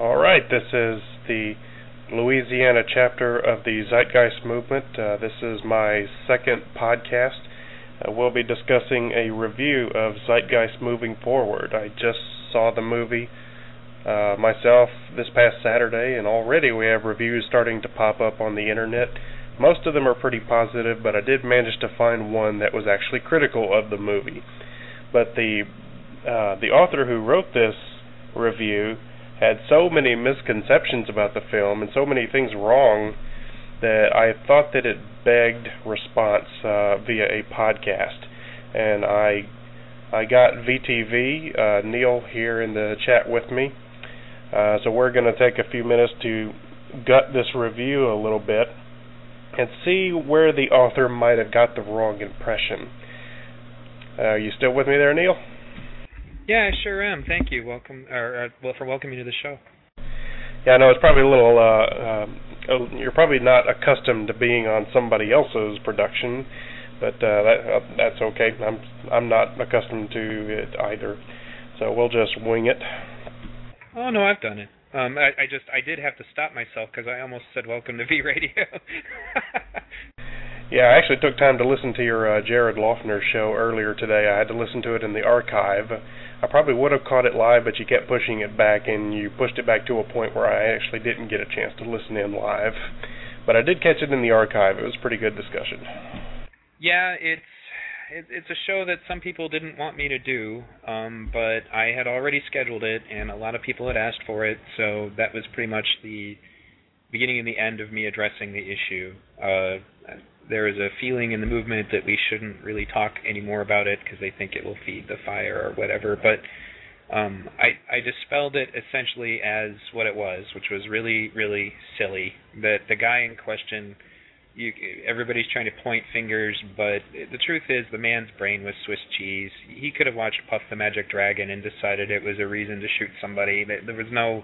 All right, this is the Louisiana chapter of the Zeitgeist Movement. Uh, this is my second podcast. Uh, we'll be discussing a review of Zeitgeist Moving Forward. I just saw the movie uh, myself this past Saturday, and already we have reviews starting to pop up on the internet. Most of them are pretty positive, but I did manage to find one that was actually critical of the movie. But the uh, the author who wrote this review had so many misconceptions about the film and so many things wrong that I thought that it begged response uh, via a podcast. And I I got VTV uh, Neil here in the chat with me, uh, so we're going to take a few minutes to gut this review a little bit and see where the author might have got the wrong impression. Uh, are you still with me there, Neil? Yeah, I sure am. Thank you. Welcome, or, uh, well, for welcoming to the show. Yeah, I know it's probably a little. Uh, uh, you're probably not accustomed to being on somebody else's production, but uh, that uh, that's okay. I'm I'm not accustomed to it either, so we'll just wing it. Oh no, I've done it. Um, I, I just I did have to stop myself because I almost said welcome to V Radio. Yeah, I actually took time to listen to your uh, Jared Loughner show earlier today. I had to listen to it in the archive. I probably would have caught it live, but you kept pushing it back, and you pushed it back to a point where I actually didn't get a chance to listen in live. But I did catch it in the archive. It was a pretty good discussion. Yeah, it's it, it's a show that some people didn't want me to do, um, but I had already scheduled it, and a lot of people had asked for it, so that was pretty much the beginning and the end of me addressing the issue. Uh, there is a feeling in the movement that we shouldn't really talk anymore about it because they think it will feed the fire or whatever. But um, I, I dispelled it essentially as what it was, which was really, really silly. That the guy in question, you, everybody's trying to point fingers, but the truth is the man's brain was Swiss cheese. He could have watched Puff the Magic Dragon and decided it was a reason to shoot somebody. There was no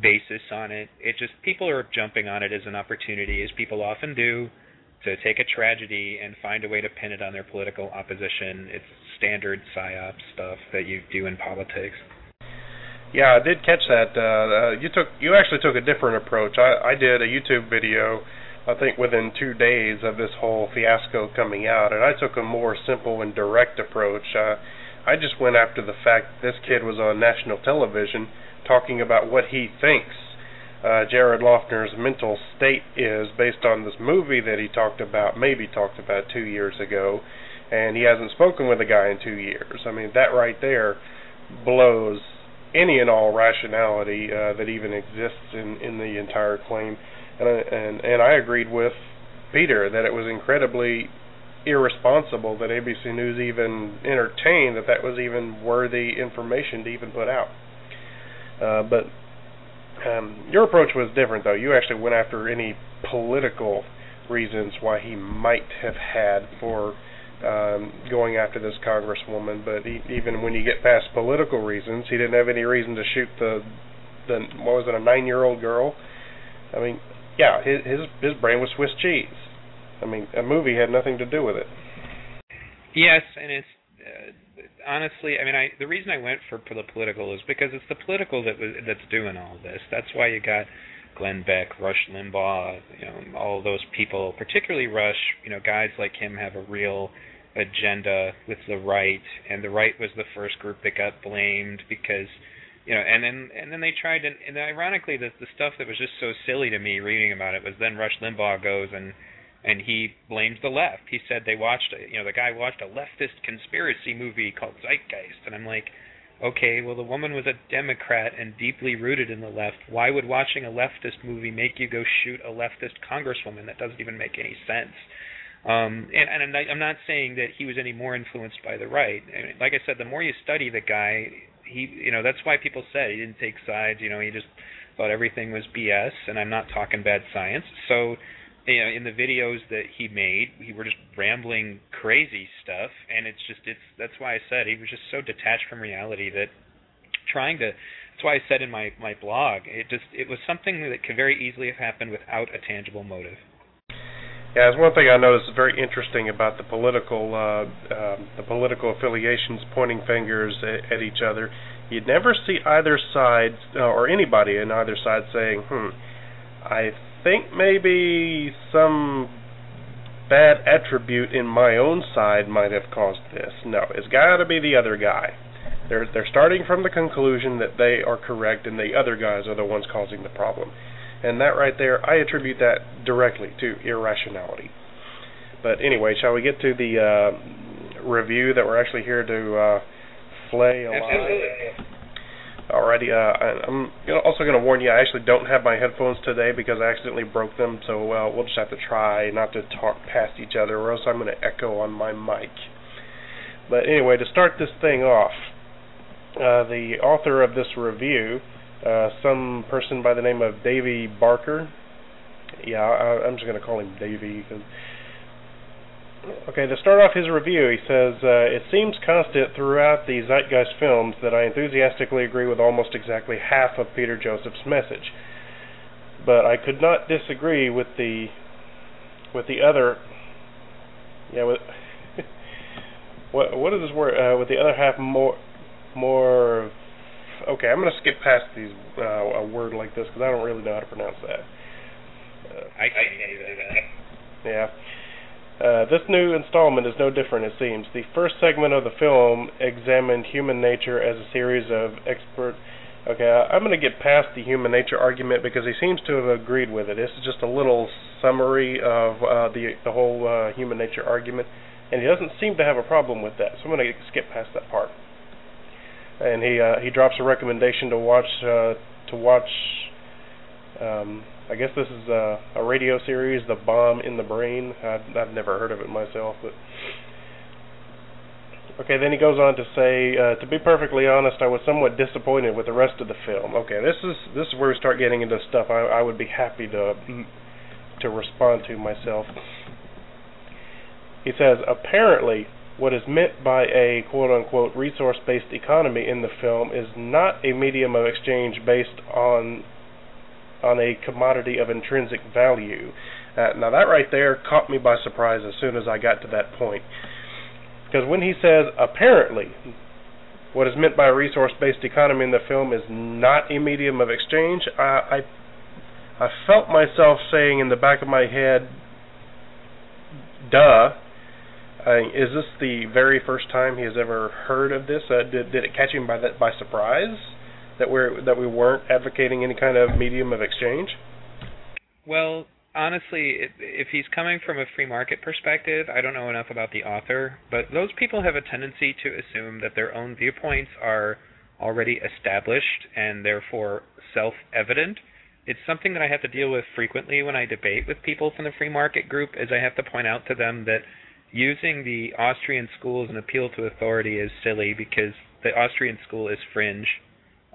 basis on it. It just people are jumping on it as an opportunity, as people often do to take a tragedy and find a way to pin it on their political opposition. It's standard psyop stuff that you do in politics. Yeah, I did catch that. Uh, uh, you took you actually took a different approach. I, I did a YouTube video, I think within two days of this whole fiasco coming out, and I took a more simple and direct approach. Uh, I just went after the fact this kid was on national television talking about what he thinks uh, Jared Loughner's mental state is based on this movie that he talked about, maybe talked about two years ago, and he hasn't spoken with a guy in two years. I mean, that right there blows any and all rationality uh, that even exists in in the entire claim. And I, and and I agreed with Peter that it was incredibly irresponsible that ABC News even entertained that that was even worthy information to even put out. Uh, but um, your approach was different, though. You actually went after any political reasons why he might have had for um, going after this congresswoman. But he, even when you get past political reasons, he didn't have any reason to shoot the the what was it a nine year old girl. I mean, yeah, his his his brain was Swiss cheese. I mean, a movie had nothing to do with it. Yes, and it's uh, honestly, I mean, I the reason I went for, for the political is because it's the political that was that's doing all this. That's why you got Glenn Beck, Rush Limbaugh, you know, all those people, particularly Rush. You know, guys like him have a real agenda with the right, and the right was the first group that got blamed because you know, and then and then they tried, and, and ironically, the the stuff that was just so silly to me reading about it was then Rush Limbaugh goes and and he blames the left. He said they watched, you know, the guy watched a leftist conspiracy movie called Zeitgeist, and I'm like, okay, well the woman was a Democrat and deeply rooted in the left. Why would watching a leftist movie make you go shoot a leftist congresswoman? That doesn't even make any sense. Um, and, and I'm not saying that he was any more influenced by the right. I mean, like I said, the more you study the guy, he, you know, that's why people said he didn't take sides. You know, he just thought everything was BS. And I'm not talking bad science. So you know in the videos that he made he were just rambling crazy stuff and it's just it's that's why I said he was just so detached from reality that trying to that's why I said in my my blog it just it was something that could very easily have happened without a tangible motive yeah, it's one thing I noticed very interesting about the political uh, um, the political affiliations pointing fingers at, at each other. You'd never see either side uh, or anybody in either side saying, "Hmm, I think maybe some bad attribute in my own side might have caused this." No, it's got to be the other guy. They're they're starting from the conclusion that they are correct and the other guys are the ones causing the problem. And that right there, I attribute that directly to irrationality. But anyway, shall we get to the uh, review that we're actually here to uh, flay alive? Alrighty, uh, I'm also going to warn you, I actually don't have my headphones today because I accidentally broke them, so uh, we'll just have to try not to talk past each other, or else I'm going to echo on my mic. But anyway, to start this thing off, uh, the author of this review, uh, some person by the name of Davi Barker. Yeah, I, I'm just going to call him Davi because. Okay, to start off his review, he says, uh, It seems constant throughout the Zeitgeist films that I enthusiastically agree with almost exactly half of Peter Joseph's message. But I could not disagree with the with the other yeah with what what is this word uh, with the other half more more. Okay, I'm going to skip past these uh, a word like this because I don't really know how to pronounce that. Uh, I can't either. Yeah. Uh, this new installment is no different, it seems. The first segment of the film examined human nature as a series of expert. Okay, I'm going to get past the human nature argument because he seems to have agreed with it. This is just a little summary of uh, the the whole uh, human nature argument, and he doesn't seem to have a problem with that. So I'm going to skip past that part and he uh, he drops a recommendation to watch uh, to watch. Um, I guess this is a, a radio series, The Bomb in the Brain. I've, I've never heard of it myself, but okay. Then he goes on to say, uh, to be perfectly honest, I was somewhat disappointed with the rest of the film. Okay, this is this is where we start getting into stuff I, I would be happy to to respond to myself. He says, apparently, what is meant by a quote unquote resource based economy in the film is not a medium of exchange based on on a commodity of intrinsic value. Uh, now that right there caught me by surprise as soon as I got to that point. Because when he says apparently what is meant by a resource based economy in the film is not a medium of exchange, I, I I felt myself saying in the back of my head, duh, uh, is this the very first time he has ever heard of this? Uh, did did it catch him by that by surprise that we're that we weren't advocating any kind of medium of exchange? Well, honestly, if he's coming from a free market perspective, I don't know enough about the author, but those people have a tendency to assume that their own viewpoints are already established and therefore self-evident. It's something that I have to deal with frequently when I debate with people from the free market group, is I have to point out to them that using the Austrian school as an appeal to authority is silly because the Austrian school is fringe.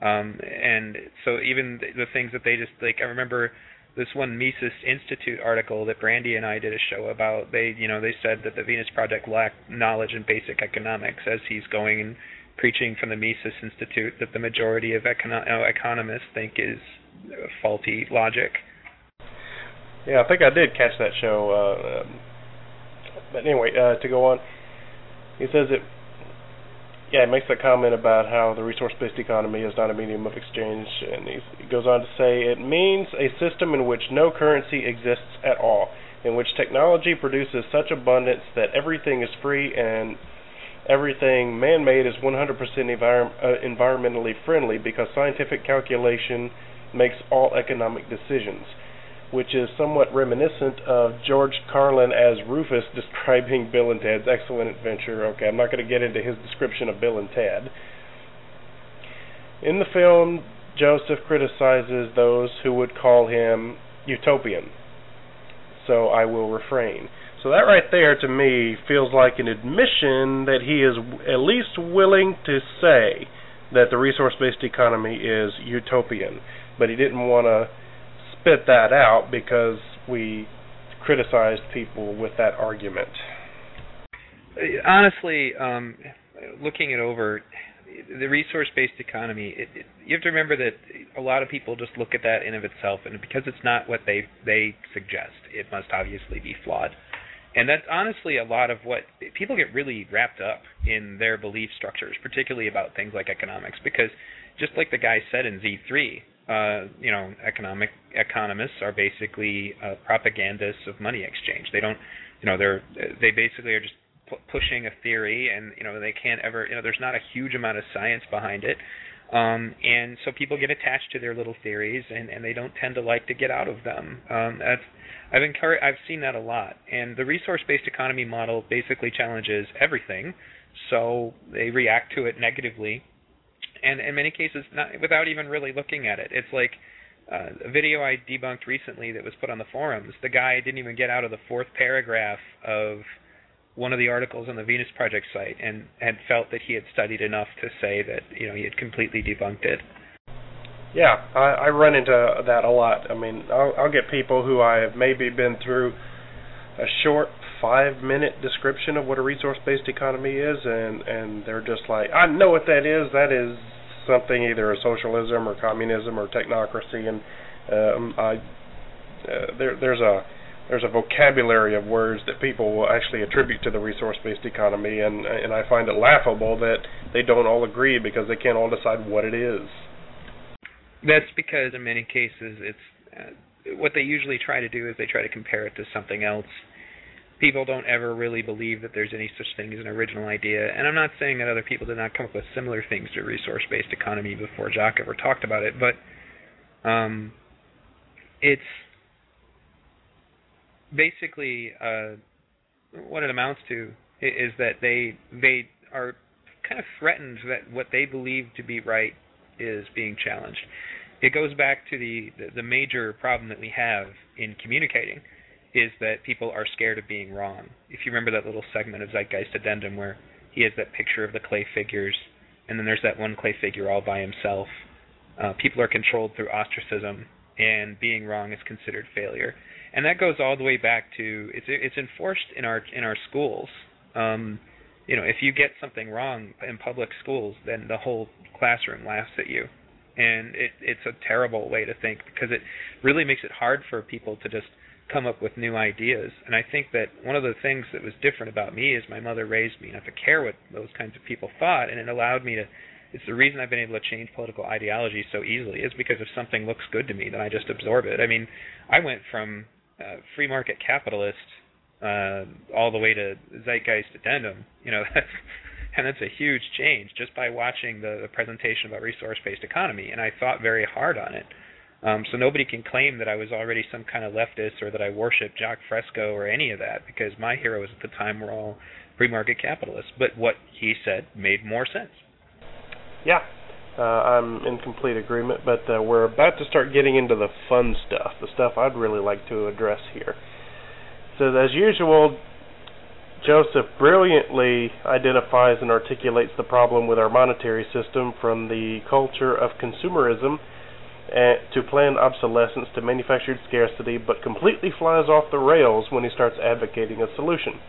Um, and so even the, things that they just like, I remember this one Mises Institute article that Brandy and I did a show about. They, you know, they said that the Venus Project lacked knowledge in basic economics, as he's going and preaching from the Mises Institute that the majority of econo- economists think is faulty logic. Yeah, I think I did catch that show. Uh, um, but anyway, uh, to go on, he says it. Yeah, he makes a comment about how the resource-based economy is not a medium of exchange, and he goes on to say it means a system in which no currency exists at all, in which technology produces such abundance that everything is free and everything man-made is 100% envir- uh, environmentally friendly because scientific calculation makes all economic decisions which is somewhat reminiscent of George Carlin as Rufus describing Bill and Ted's Excellent Adventure. Okay, I'm not going to get into his description of Bill and Ted. In the film, Joseph criticizes those who would call him utopian. So I will refrain. So that right there to me feels like an admission that he is at least willing to say that the resource based economy is utopian. But he didn't want to spit that out because we criticized people with that argument. Honestly, um, looking it over, the resource-based economy, it, it, you have to remember that a lot of people just look at that in of itself, and because it's not what they they suggest, it must obviously be flawed. And that's honestly a lot of what people get really wrapped up in their belief structures, particularly about things like economics, because just like the guy said in Z3, uh, you know, economic economists are basically uh, propagandists of money exchange. They don't, you know, they're they basically are just pu- pushing a theory, and you know, they can't ever, you know, there's not a huge amount of science behind it. Um, and so people get attached to their little theories, and, and they don't tend to like to get out of them. Um, that's I've encouraged, I've seen that a lot. And the resource-based economy model basically challenges everything, so they react to it negatively and in many cases not without even really looking at it. It's like uh, a video I debunked recently that was put on the forums. The guy didn't even get out of the fourth paragraph of one of the articles on the Venus Project site, and had felt that he had studied enough to say that you know he had completely debunked it. Yeah, I, I run into that a lot. I mean, I'll, I'll get people who I have maybe been through a short five minute description of what a resource based economy is and and they're just like I know what that is that is something either socialism or communism or technocracy, and um, I uh, there there's a there's a vocabulary of words that people will actually attribute to the resource-based economy, and and I find it laughable that they don't all agree because they can't all decide what it is. That's because in many cases it's uh, what they usually try to do is they try to compare it to something else people don't ever really believe that there's any such thing as an original idea. And I'm not saying that other people did not come up with similar things to resource-based economy before Jacques ever talked about it, but um, it's basically uh, what it amounts to is that they they are kind of threatened that what they believe to be right is being challenged. It goes back to the, the, the major problem that we have in communicating is that people are scared of being wrong. If you remember that little segment of Zeitgeist Addendum where he has that picture of the clay figures, and then there's that one clay figure all by himself. Uh, people are controlled through ostracism, and being wrong is considered failure. And that goes all the way back to it's it's enforced in our in our schools. Um, you know, if you get something wrong in public schools, then the whole classroom laughs at you, and it it's a terrible way to think because it really makes it hard for people to just come up with new ideas. And I think that one of the things that was different about me is my mother raised me not to care what those kinds of people thought, and it allowed me to. It's the reason I've been able to change political ideology so easily is because if something looks good to me, then I just absorb it. I mean, I went from uh, free market capitalist uh, all the way to zeitgeist addendum. You know, that's, and that's a huge change just by watching the, the presentation about resource-based economy. And I thought very hard on it. Um, so nobody can claim that I was already some kind of leftist or that I worshiped Jacques Fresco or any of that because my heroes at the time were all free market capitalists. But what he said made more sense. Yeah, uh, I'm in complete agreement. But uh, we're about to start getting into the fun stuff, the stuff I'd really like to address here. So as usual, Joseph brilliantly identifies and articulates the problem with our monetary system from the culture of consumerism to planned obsolescence to manufactured scarcity, but completely flies off the rails when he starts advocating a solution.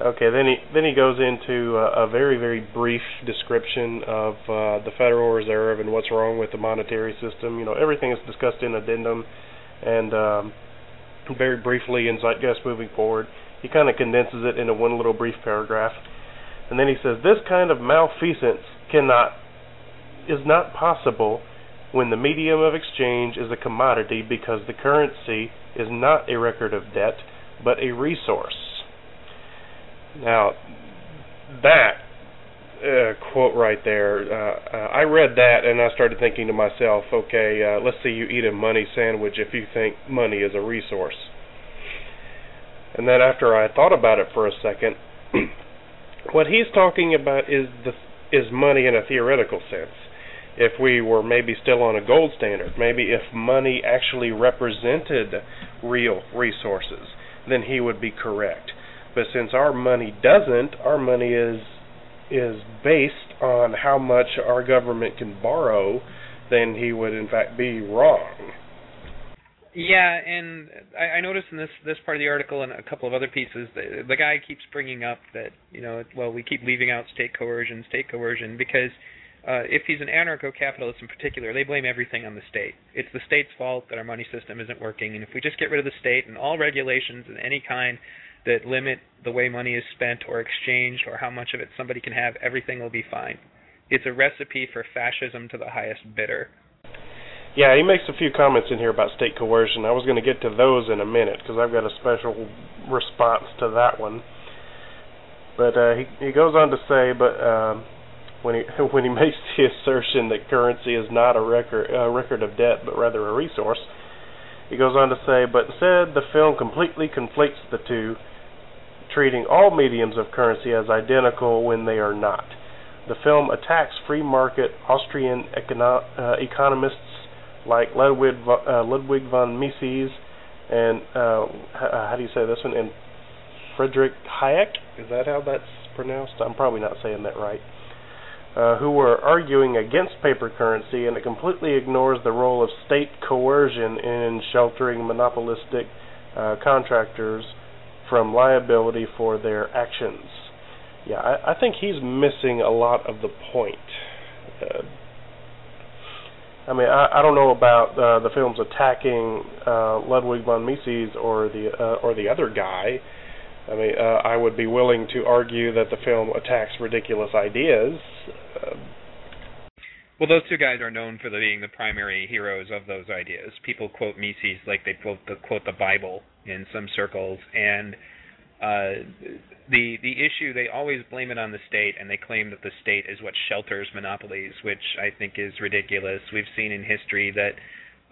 Okay, then he then he goes into a, a very very brief description of uh, the Federal Reserve and what's wrong with the monetary system. You know, everything is discussed in addendum, and um, very briefly in Zeitgeist moving forward, he kind of condenses it into one little brief paragraph, and then he says this kind of malfeasance cannot is not possible when the medium of exchange is a commodity because the currency is not a record of debt, but a resource. Now, that uh, quote right there, uh, uh, I read that and I started thinking to myself, okay, uh, let's see you eat a money sandwich if you think money is a resource. And then after I thought about it for a second, what he's talking about is the is money in a theoretical sense if we were maybe still on a gold standard, maybe if money actually represented real resources, then he would be correct. But since our money doesn't, our money is is based on how much our government can borrow, then he would in fact be wrong. Yeah, and I, I noticed in this this part of the article and a couple of other pieces, the, the guy keeps bringing up that you know, well, we keep leaving out state coercion, state coercion, because uh, if he's an anarcho-capitalist in particular, they blame everything on the state. It's the state's fault that our money system isn't working, and if we just get rid of the state and all regulations and any kind that limit the way money is spent or exchanged or how much of it somebody can have, everything will be fine. It's a recipe for fascism to the highest bidder. Yeah, he makes a few comments in here about state coercion. I was going to get to those in a minute because I've got a special response to that one. But uh, he he goes on to say, but um, when he when he makes the assertion that currency is not a record a record of debt but rather a resource, he goes on to say, but instead the film completely conflates the two, treating all mediums of currency as identical when they are not. The film attacks free market Austrian econo- uh, economists like Ludwig, uh, Ludwig von Mises and uh, how do you say this one? And Frederick Hayek. Is that how that's pronounced? I'm probably not saying that right. Uh, who were arguing against paper currency, and it completely ignores the role of state coercion in sheltering monopolistic uh, contractors from liability for their actions. Yeah, I, I think he's missing a lot of the point. Uh, I mean, I, I don't know about uh, the films attacking uh, Ludwig von Mises or the uh, or the other guy. I mean, uh, I would be willing to argue that the film attacks ridiculous ideas. Uh, well, those two guys are known for being the primary heroes of those ideas. People quote Mises like they quote the, quote the Bible in some circles, and uh, the the issue they always blame it on the state, and they claim that the state is what shelters monopolies, which I think is ridiculous. We've seen in history that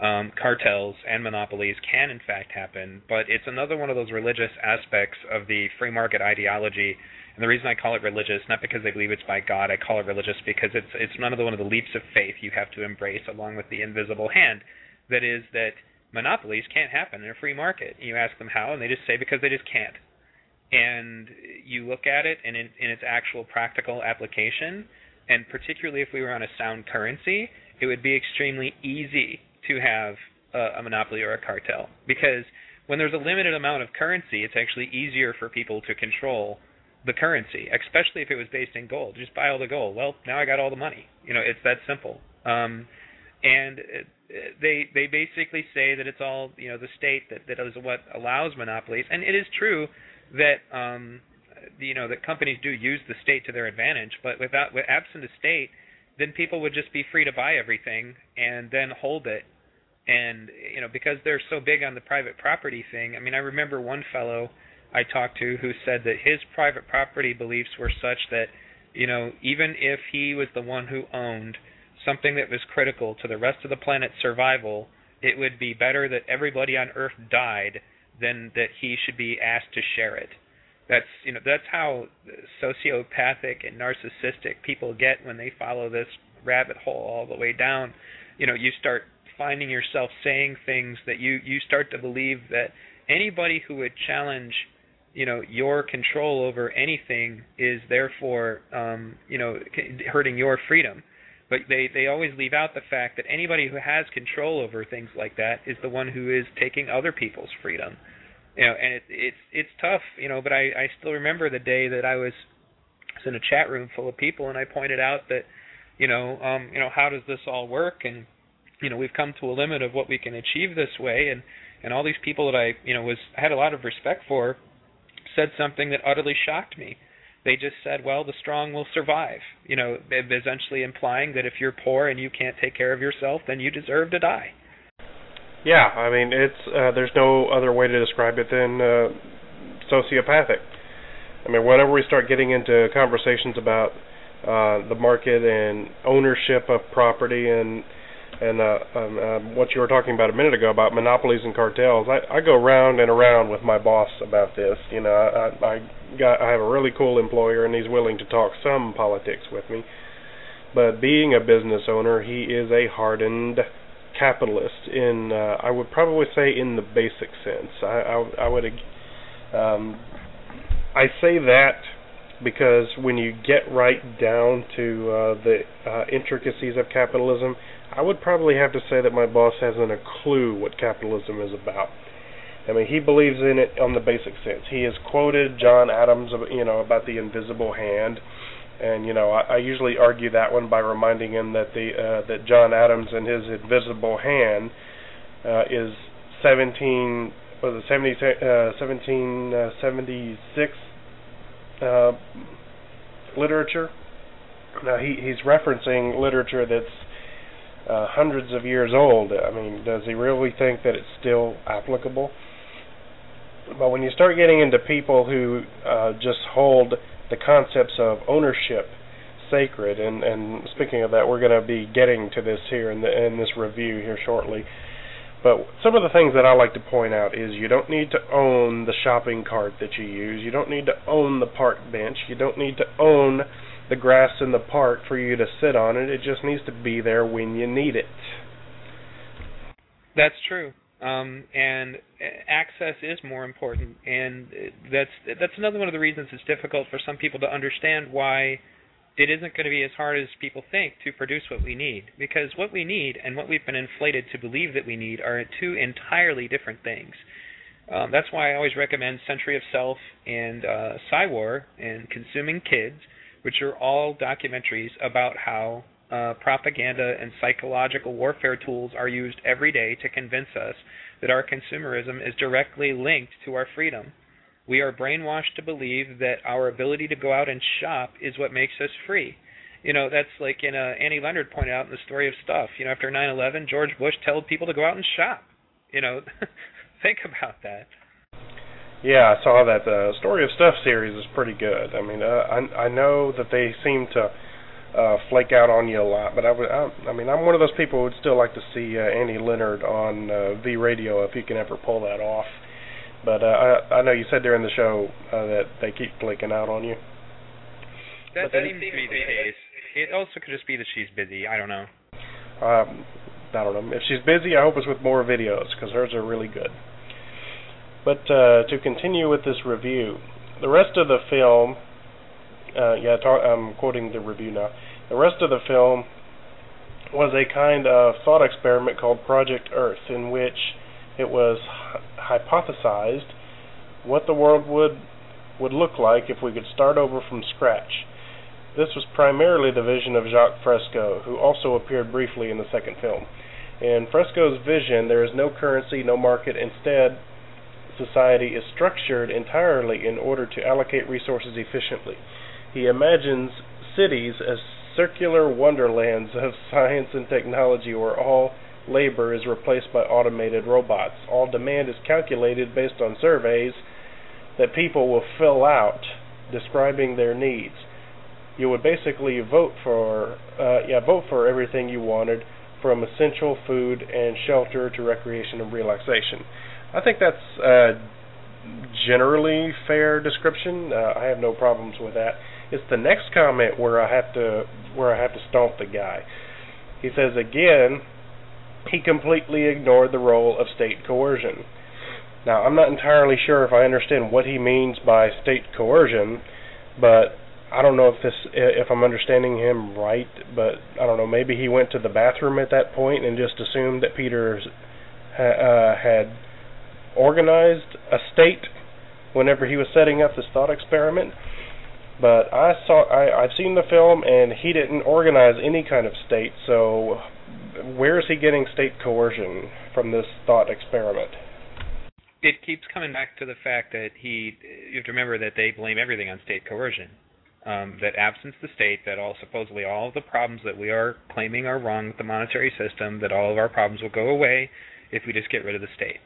um, cartels and monopolies can in fact happen, but it's another one of those religious aspects of the free market ideology. And the reason I call it religious, not because I believe it's by God, I call it religious because it's it's another one of the leaps of faith you have to embrace along with the invisible hand. That is that monopolies can't happen in a free market. You ask them how, and they just say because they just can't. And you look at it and in, in its actual practical application, and particularly if we were on a sound currency, it would be extremely easy to have a, a monopoly or a cartel because when there's a limited amount of currency, it's actually easier for people to control the currency, especially if it was based in gold. Just buy all the gold. Well, now I got all the money. You know, it's that simple. Um, and they they basically say that it's all you know the state that that is what allows monopolies, and it is true that um, you know that companies do use the state to their advantage, but without with absent a state, then people would just be free to buy everything and then hold it and you know because they're so big on the private property thing i mean i remember one fellow i talked to who said that his private property beliefs were such that you know even if he was the one who owned something that was critical to the rest of the planet's survival it would be better that everybody on earth died than that he should be asked to share it. That's you know that's how sociopathic and narcissistic people get when they follow this rabbit hole all the way down. You know you start finding yourself saying things that you you start to believe that anybody who would challenge you know your control over anything is therefore um you know hurting your freedom. But they they always leave out the fact that anybody who has control over things like that is the one who is taking other people's freedom. You know and it, it's it's tough you know but i i still remember the day that i was in a chat room full of people and i pointed out that you know um you know how does this all work? And you know we've come to a limit of what we can achieve this way and and all these people that I you know was had a lot of respect for said something that utterly shocked me. They just said well the strong will survive you know essentially implying that if you're poor and you can't take care of yourself then you deserve to die. Yeah i mean it's uh, there's no other way to describe it than uh, sociopathic. I mean whenever we start getting into conversations about uh, the market and ownership of property and and uh, um, uh, what you were talking about a minute ago about monopolies and cartels, I, I go round and around with my boss about this. You know, I, I got I have a really cool employer, and he's willing to talk some politics with me. But being a business owner, he is a hardened capitalist in uh, I would probably say in the basic sense. I I, I would um, I say that because when you get right down to uh, the uh, intricacies of capitalism, I would probably have to say that my boss hasn't a clue what capitalism is about. I mean, he believes in it on the basic sense. He has quoted John Adams, you know, about the invisible hand, and you know, I, I usually argue that one by reminding him that the uh, that John Adams and his invisible hand uh, is 17 was it 70, uh, 1776 uh, literature. Now he he's referencing literature that's uh, hundreds of years old. I mean, does he really think that it's still applicable? But when you start getting into people who uh, just hold the concepts of ownership sacred, and and speaking of that, we're going to be getting to this here in the in this review here shortly. But some of the things that I like to point out is you don't need to own the shopping cart that you use. You don't need to own the park bench. You don't need to own the grass in the park for you to sit on it. It just needs to be there when you need it. That's true. Um, and access is more important, and that's that's another one of the reasons it's difficult for some people to understand why it isn't going to be as hard as people think to produce what we need because what we need and what we've been inflated to believe that we need are two entirely different things. Um, that's why I always recommend Century of Self and uh, Psywar and Consuming Kids, which are all documentaries about how uh, propaganda and psychological warfare tools are used every day to convince us that our consumerism is directly linked to our freedom we are brainwashed to believe that our ability to go out and shop is what makes us free. You know, that's like in uh, Annie Leonard pointed out in the story of stuff. You know, after 9/11, George Bush told people to go out and shop. You know, think about that. Yeah, I saw that. The uh, story of stuff series is pretty good. I mean, uh, I I know that they seem to uh flake out on you a lot, but I would I, I mean I'm one of those people who would still like to see uh, Annie Leonard on uh, V Radio if you can ever pull that off. But uh, I, I know you said during the show uh, that they keep clicking out on you. That, that seems to be the case. It also could just be that she's busy. I don't know. Um, I don't know. If she's busy, I hope it's with more videos because hers are really good. But uh, to continue with this review, the rest of the film, uh, yeah, talk, I'm quoting the review now. The rest of the film was a kind of thought experiment called Project Earth, in which it was hypothesized what the world would would look like if we could start over from scratch. This was primarily the vision of Jacques Fresco, who also appeared briefly in the second film. In Fresco's vision, there is no currency, no market. Instead, society is structured entirely in order to allocate resources efficiently. He imagines cities as circular wonderlands of science and technology where all labor is replaced by automated robots. All demand is calculated based on surveys that people will fill out describing their needs. You would basically vote for uh, yeah vote for everything you wanted from essential food and shelter to recreation and relaxation. I think that's a generally fair description. Uh, I have no problems with that. It's the next comment where I have to where I have to stomp the guy. He says again, he completely ignored the role of state coercion. Now, I'm not entirely sure if I understand what he means by state coercion, but I don't know if this if I'm understanding him right, but I don't know. Maybe he went to the bathroom at that point and just assumed that Peter uh, had organized a state whenever he was setting up this thought experiment. But I saw I, I've seen the film and he didn't organize any kind of state, so where is he getting state coercion from this thought experiment? It keeps coming back to the fact that he. You have to remember that they blame everything on state coercion. Um, that absence the state, that all supposedly all of the problems that we are claiming are wrong with the monetary system, that all of our problems will go away if we just get rid of the state.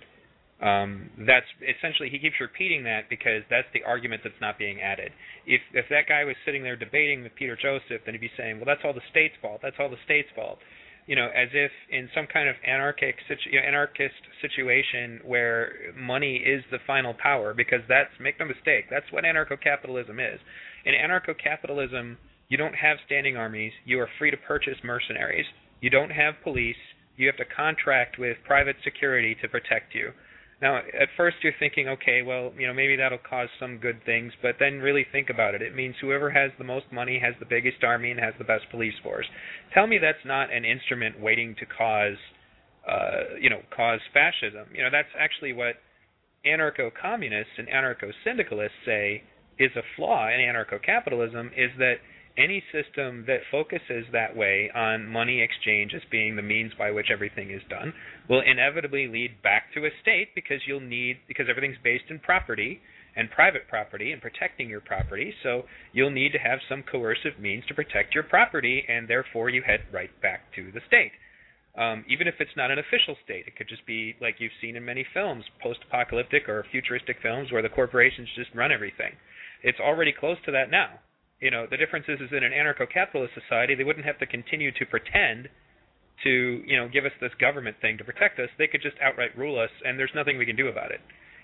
Um, that's essentially he keeps repeating that because that's the argument that's not being added. If if that guy was sitting there debating with Peter Joseph, then he'd be saying, "Well, that's all the state's fault. That's all the state's fault." you know, as if in some kind of anarchic situ- you know, anarchist situation where money is the final power, because that's make no mistake, that's what anarcho-capitalism is. In anarcho-capitalism, you don't have standing armies. You are free to purchase mercenaries. You don't have police. You have to contract with private security to protect you. Now, at first you're thinking, okay, well, you know, maybe that'll cause some good things, but then really think about it. It means whoever has the most money has the biggest army and has the best police force. Tell me that's not an instrument waiting to cause, uh, you know, cause fascism. You know, that's actually what anarcho-communists and anarcho-syndicalists say is a flaw in anarcho-capitalism is that any system that focuses that way on money exchange as being the means by which everything is done will inevitably lead back to a state because you'll need because everything's based in property and private property and protecting your property. So you'll need to have some coercive means to protect your property and therefore you head right back to the state. Um, even if it's not an official state it could just be like you've seen in many films post-apocalyptic or futuristic films where the corporations just run everything. It's already close to that now you know, the difference is, is in an anarcho-capitalist society, they wouldn't have to continue to pretend to, you know, give us this government thing to protect us. They could just outright rule us, and there's nothing we can do about it.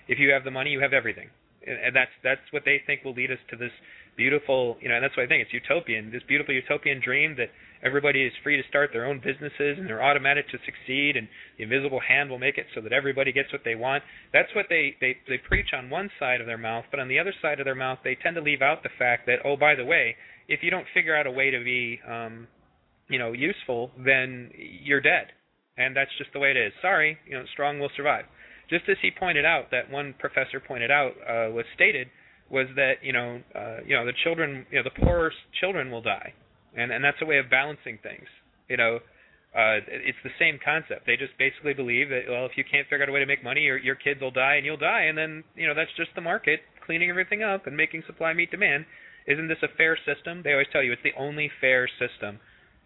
If you have the money, you have everything, and that's that's what they think will lead us to this beautiful, you know, and that's why I think it's utopian, this beautiful utopian dream that everybody is free to start their own businesses and they're automatic to succeed and the invisible hand will make it so that everybody gets what they want. That's what they, they, they preach on one side of their mouth, but on the other side of their mouth they tend to leave out the fact that, oh by the way, if you don't figure out a way to be um you know, useful, then you're dead. And that's just the way it is. Sorry, you know, strong will survive. Just as he pointed out, that one professor pointed out, uh, was stated, was that you know, uh, you know, the children, you know, the poor children will die, and and that's a way of balancing things. You know, uh, it's the same concept. They just basically believe that well, if you can't figure out a way to make money, your your kids will die and you'll die, and then you know that's just the market cleaning everything up and making supply meet demand. Isn't this a fair system? They always tell you it's the only fair system.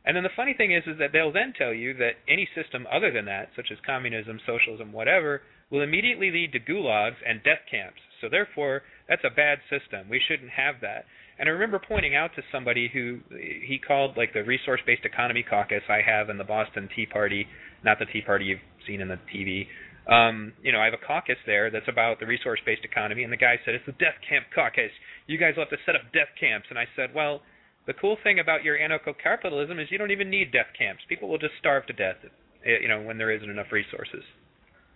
And then the funny thing is, is that they'll then tell you that any system other than that, such as communism, socialism, whatever, will immediately lead to gulags and death camps. So therefore, that's a bad system. We shouldn't have that. And I remember pointing out to somebody who he called like the resource-based economy caucus I have in the Boston Tea Party, not the Tea Party you've seen in the TV. Um, you know, I have a caucus there that's about the resource-based economy, and the guy said it's the death camp caucus. You guys will have to set up death camps. And I said, well, the cool thing about your anarcho-capitalism is you don't even need death camps. People will just starve to death, eh, you know, when there isn't enough resources.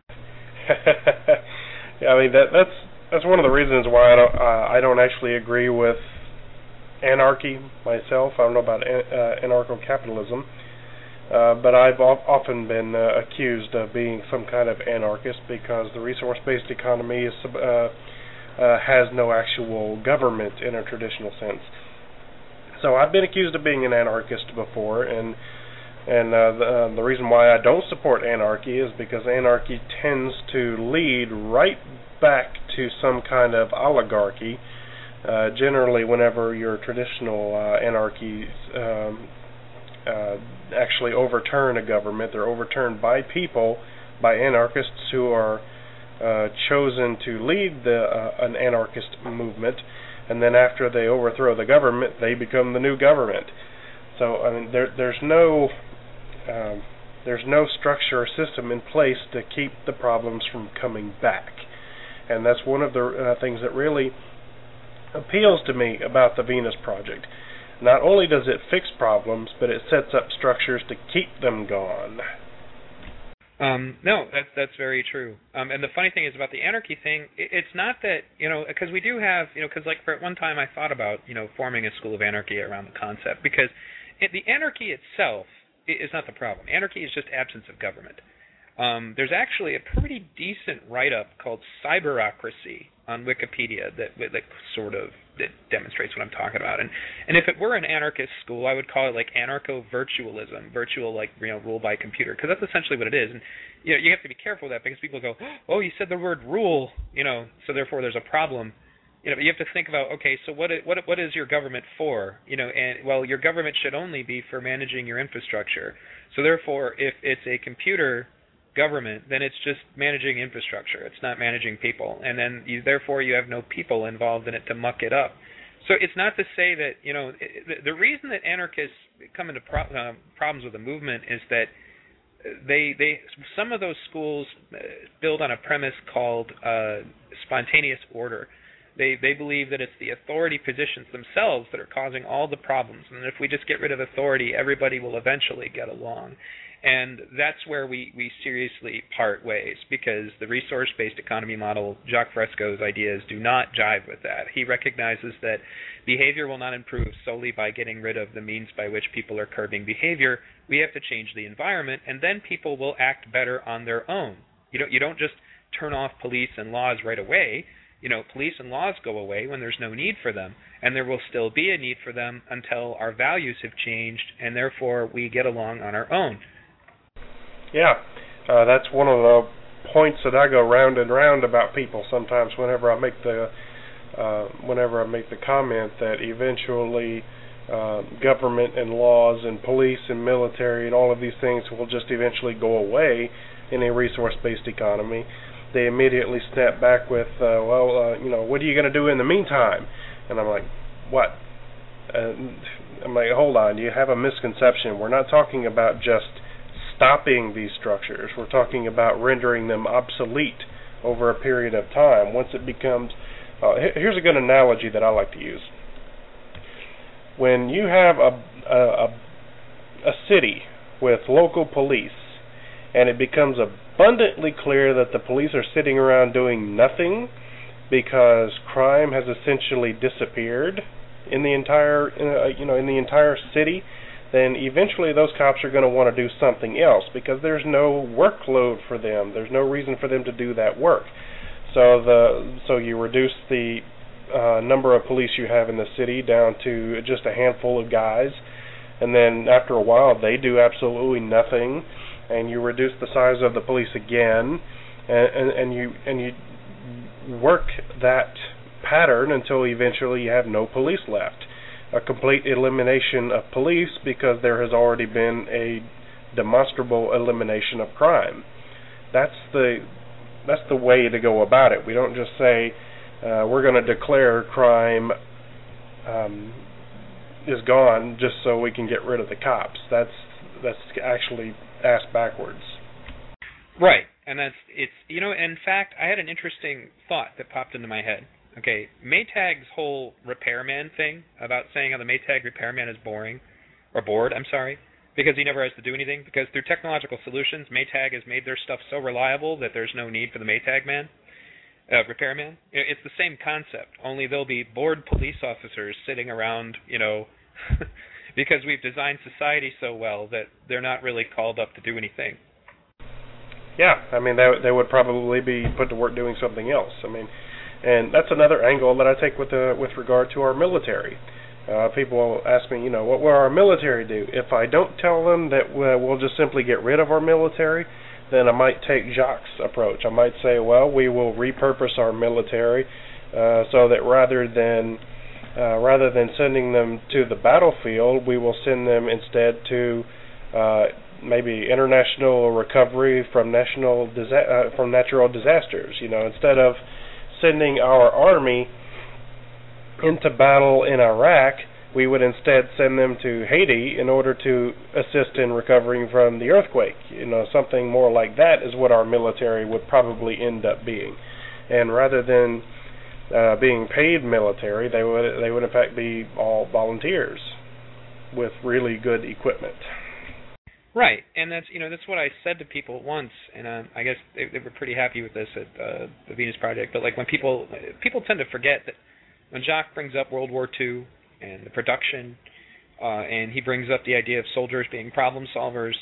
yeah, I mean that that's that's one of the reasons why I don't uh, I don't actually agree with anarchy myself. I don't know about uh, anarcho-capitalism, uh, but I've often been uh, accused of being some kind of anarchist because the resource-based economy is uh, uh, has no actual government in a traditional sense. So I've been accused of being an anarchist before, and and uh, the, uh, the reason why I don't support anarchy is because anarchy tends to lead right back to some kind of oligarchy. Uh, generally, whenever your traditional uh, anarchies um, uh, actually overturn a government, they're overturned by people, by anarchists who are uh, chosen to lead the uh, an anarchist movement, and then after they overthrow the government, they become the new government. So I mean, there there's no um, there's no structure or system in place to keep the problems from coming back and that's one of the uh, things that really appeals to me about the Venus Project. Not only does it fix problems, but it sets up structures to keep them gone. Um, no, that's that's very true. Um, and the funny thing is about the anarchy thing, it, it's not that you know because we do have you know because like for at one time I thought about you know forming a school of anarchy around the concept because it, the anarchy itself is not the problem. Anarchy is just absence of government. Um, there's actually a pretty decent write-up called Cyberocracy on Wikipedia that that sort of that demonstrates what I'm talking about. And and if it were an anarchist school, I would call it like anarcho-virtualism, virtual like you know rule by computer, because that's essentially what it is. And you know you have to be careful with that because people go, oh, you said the word rule, you know, so therefore there's a problem. You know, but you have to think about okay, so what what what is your government for? You know, and well, your government should only be for managing your infrastructure. So therefore, if it's a computer government, then it's just managing infrastructure. It's not managing people, and then you, therefore you have no people involved in it to muck it up. So it's not to say that you know the, the reason that anarchists come into pro- uh, problems with the movement is that they they some of those schools uh, build on a premise called uh, spontaneous order. They they believe that it's the authority positions themselves that are causing all the problems, and if we just get rid of authority, everybody will eventually get along. And that's where we, we seriously part ways because the resource based economy model, Jacques Fresco's ideas, do not jive with that. He recognizes that behavior will not improve solely by getting rid of the means by which people are curbing behavior. We have to change the environment, and then people will act better on their own. You don't, you don't just turn off police and laws right away. you know, police and laws go away when there's no need for them, and there will still be a need for them until our values have changed, and therefore we get along on our own. Yeah, uh, that's one of the points that I go round and round about people sometimes whenever I make the uh, whenever I make the comment that eventually uh, government and laws and police and military and all of these things will just eventually go away in a resource-based economy. They immediately snap back with, uh, "Well, uh, you know, what are you going to do in the meantime?" And I'm like, "What?" And I'm like, "Hold on, you have a misconception. We're not talking about just stopping these structures. We're talking about rendering them obsolete over a period of time. Once it becomes, uh, here's a good analogy that I like to use. When you have a, a a city with local police, and it becomes abundantly clear that the police are sitting around doing nothing because crime has essentially disappeared in the entire, uh, you know, in the entire city then eventually those cops are going to want to do something else because there's no workload for them. There's no reason for them to do that work. So the so you reduce the uh, number of police you have in the city down to just a handful of guys, and then after a while they do absolutely nothing, and you reduce the size of the police again, and, and, and you and you work that pattern until eventually you have no police left a complete elimination of police because there has already been a demonstrable elimination of crime. That's the that's the way to go about it. We don't just say uh, we're going to declare crime um, is gone just so we can get rid of the cops. That's that's actually ass backwards. Right, and that's it's you know in fact I had an interesting thought that popped into my head. Okay, Maytag's whole repairman thing about saying how the Maytag repairman is boring, or bored, I'm sorry, because he never has to do anything. Because through technological solutions, Maytag has made their stuff so reliable that there's no need for the Maytag man, uh, repairman. It's the same concept, only there'll be bored police officers sitting around, you know, because we've designed society so well that they're not really called up to do anything. Yeah, I mean they they would probably be put to work doing something else. I mean and that's another angle that I take with the, with regard to our military. Uh, people ask me, you know, what will our military do? If I don't tell them that we'll just simply get rid of our military, then I might take Jacques' approach. I might say, well, we will repurpose our military uh, so that rather than uh, rather than sending them to the battlefield, we will send them instead to uh, maybe international recovery from national disa- uh, from natural disasters. You know, instead of sending our army into battle in Iraq, we would instead send them to Haiti in order to assist in recovering from the earthquake. You know, something more like that is what our military would probably end up being. And rather than uh, being paid military, they would they would in fact be all volunteers with really good equipment. Right, and that's you know that's what I said to people once, and uh, I guess they, they were pretty happy with this at uh, the Venus Project. But like when people people tend to forget that when Jacques brings up World War II and the production, uh, and he brings up the idea of soldiers being problem solvers,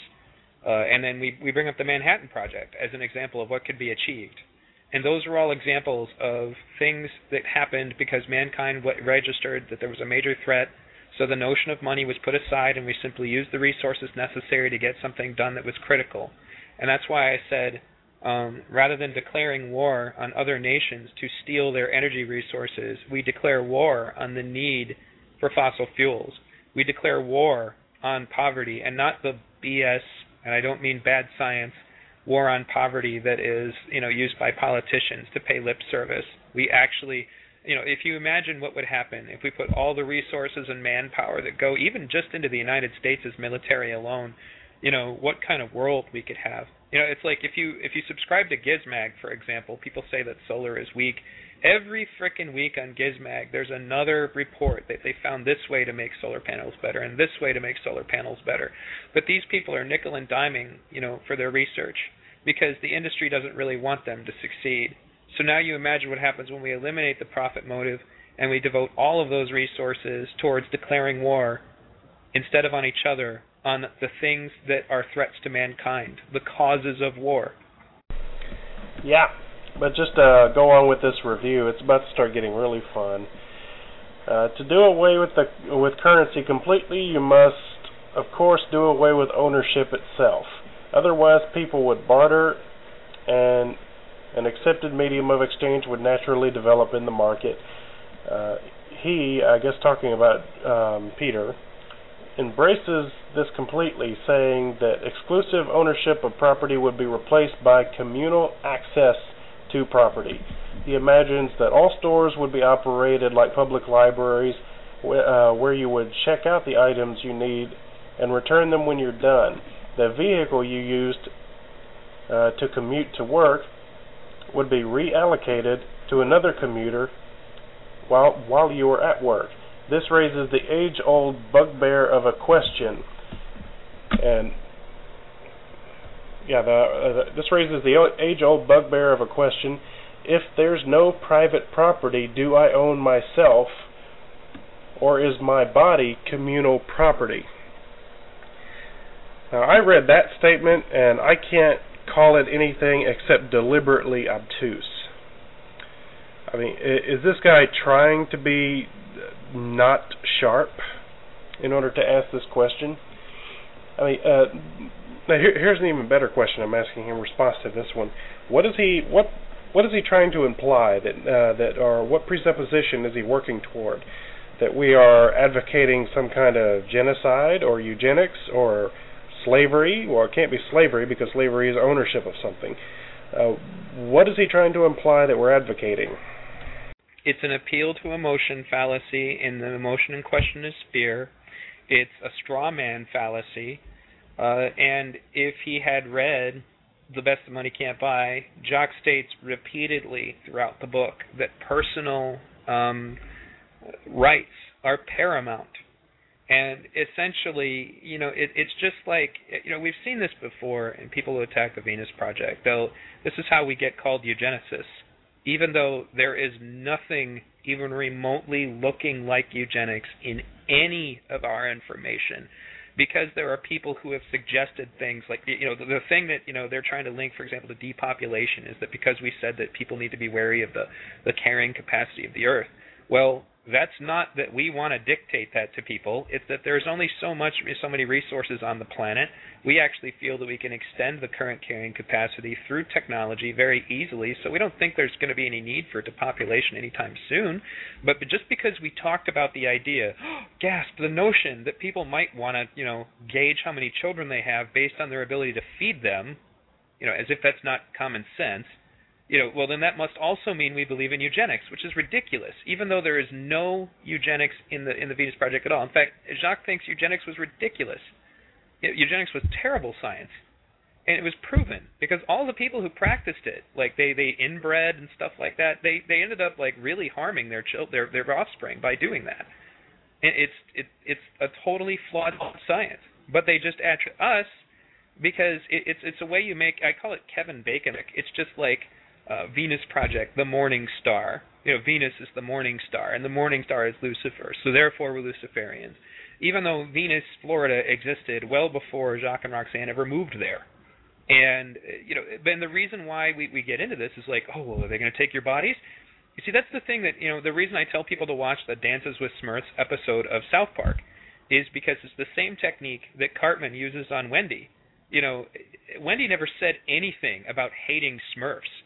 uh, and then we we bring up the Manhattan Project as an example of what could be achieved, and those are all examples of things that happened because mankind registered that there was a major threat so the notion of money was put aside and we simply used the resources necessary to get something done that was critical. And that's why I said um, rather than declaring war on other nations to steal their energy resources, we declare war on the need for fossil fuels. We declare war on poverty and not the BS, and I don't mean bad science, war on poverty that is, you know, used by politicians to pay lip service. We actually you know, if you imagine what would happen if we put all the resources and manpower that go even just into the United States' as military alone, you know, what kind of world we could have. You know, it's like if you if you subscribe to Gizmag, for example, people say that solar is weak. Every frickin' week on Gizmag, there's another report that they found this way to make solar panels better and this way to make solar panels better. But these people are nickel and diming, you know, for their research because the industry doesn't really want them to succeed. So now you imagine what happens when we eliminate the profit motive and we devote all of those resources towards declaring war instead of on each other on the things that are threats to mankind, the causes of war. Yeah. but just uh, go on with this review. It's about to start getting really fun. Uh, to do away with the with currency completely, you must, of course, do away with ownership itself. Otherwise, people would barter, and an accepted medium of exchange would naturally develop in the market. Uh, he, I guess, talking about um, Peter, embraces this completely, saying that exclusive ownership of property would be replaced by communal access to property. He imagines that all stores would be operated like public libraries, uh, where you would check out the items you need and return them when you're done. The vehicle you used uh, to commute to work would be reallocated to another commuter while while you are at work. This raises the age-old bugbear of a question, and yeah, the, uh, the, this raises the age-old bugbear of a question: If there's no private property, do I own myself, or is my body communal property? Now, I read that statement, and I can't call it anything except deliberately obtuse. I mean, is this guy trying to be not sharp in order to ask this question? I mean, uh, now here, here's an even better question I'm asking in response to this one. What is he what what is he trying to imply that uh, that or what presupposition is he working toward? That we are advocating some kind of genocide or eugenics or slavery? Well, it can't be slavery because slavery is ownership of something. Uh, what is he trying to imply that we're advocating? It's an appeal to emotion fallacy, and the emotion in question is fear. It's a straw man fallacy. Uh, and if he had read The Best the Money Can't Buy, Jacques states repeatedly throughout the book that personal um, rights are paramount. And essentially, you know, it, it's just like, you know, we've seen this before in people who attack the Venus Project. Though this is how we get called eugenicists even though there is nothing even remotely looking like eugenics in any of our information because there are people who have suggested things like you know the, the thing that you know they're trying to link for example to depopulation is that because we said that people need to be wary of the the carrying capacity of the earth well that's not that we want to dictate that to people. It's that there's only so much, so many resources on the planet. We actually feel that we can extend the current carrying capacity through technology very easily. So we don't think there's going to be any need for depopulation anytime soon. But, but just because we talked about the idea, gasp, the notion that people might want to, you know, gauge how many children they have based on their ability to feed them, you know, as if that's not common sense you know, well then that must also mean we believe in eugenics, which is ridiculous, even though there is no eugenics in the in the Venus Project at all. In fact, Jacques thinks eugenics was ridiculous. Eugenics was terrible science, and it was proven because all the people who practiced it, like they they inbred and stuff like that, they they ended up like really harming their child their their offspring by doing that. And it's it it's a totally flawed science, but they just attribute us because it, it's it's a way you make I call it Kevin Bacon. It's just like uh, Venus project, the morning star. You know, Venus is the morning star, and the morning star is Lucifer. So therefore, we're Luciferians. Even though Venus, Florida existed well before Jacques and Roxanne ever moved there. And you know, then the reason why we we get into this is like, oh, well, are they going to take your bodies? You see, that's the thing that you know. The reason I tell people to watch the Dances with Smurfs episode of South Park is because it's the same technique that Cartman uses on Wendy. You know, Wendy never said anything about hating Smurfs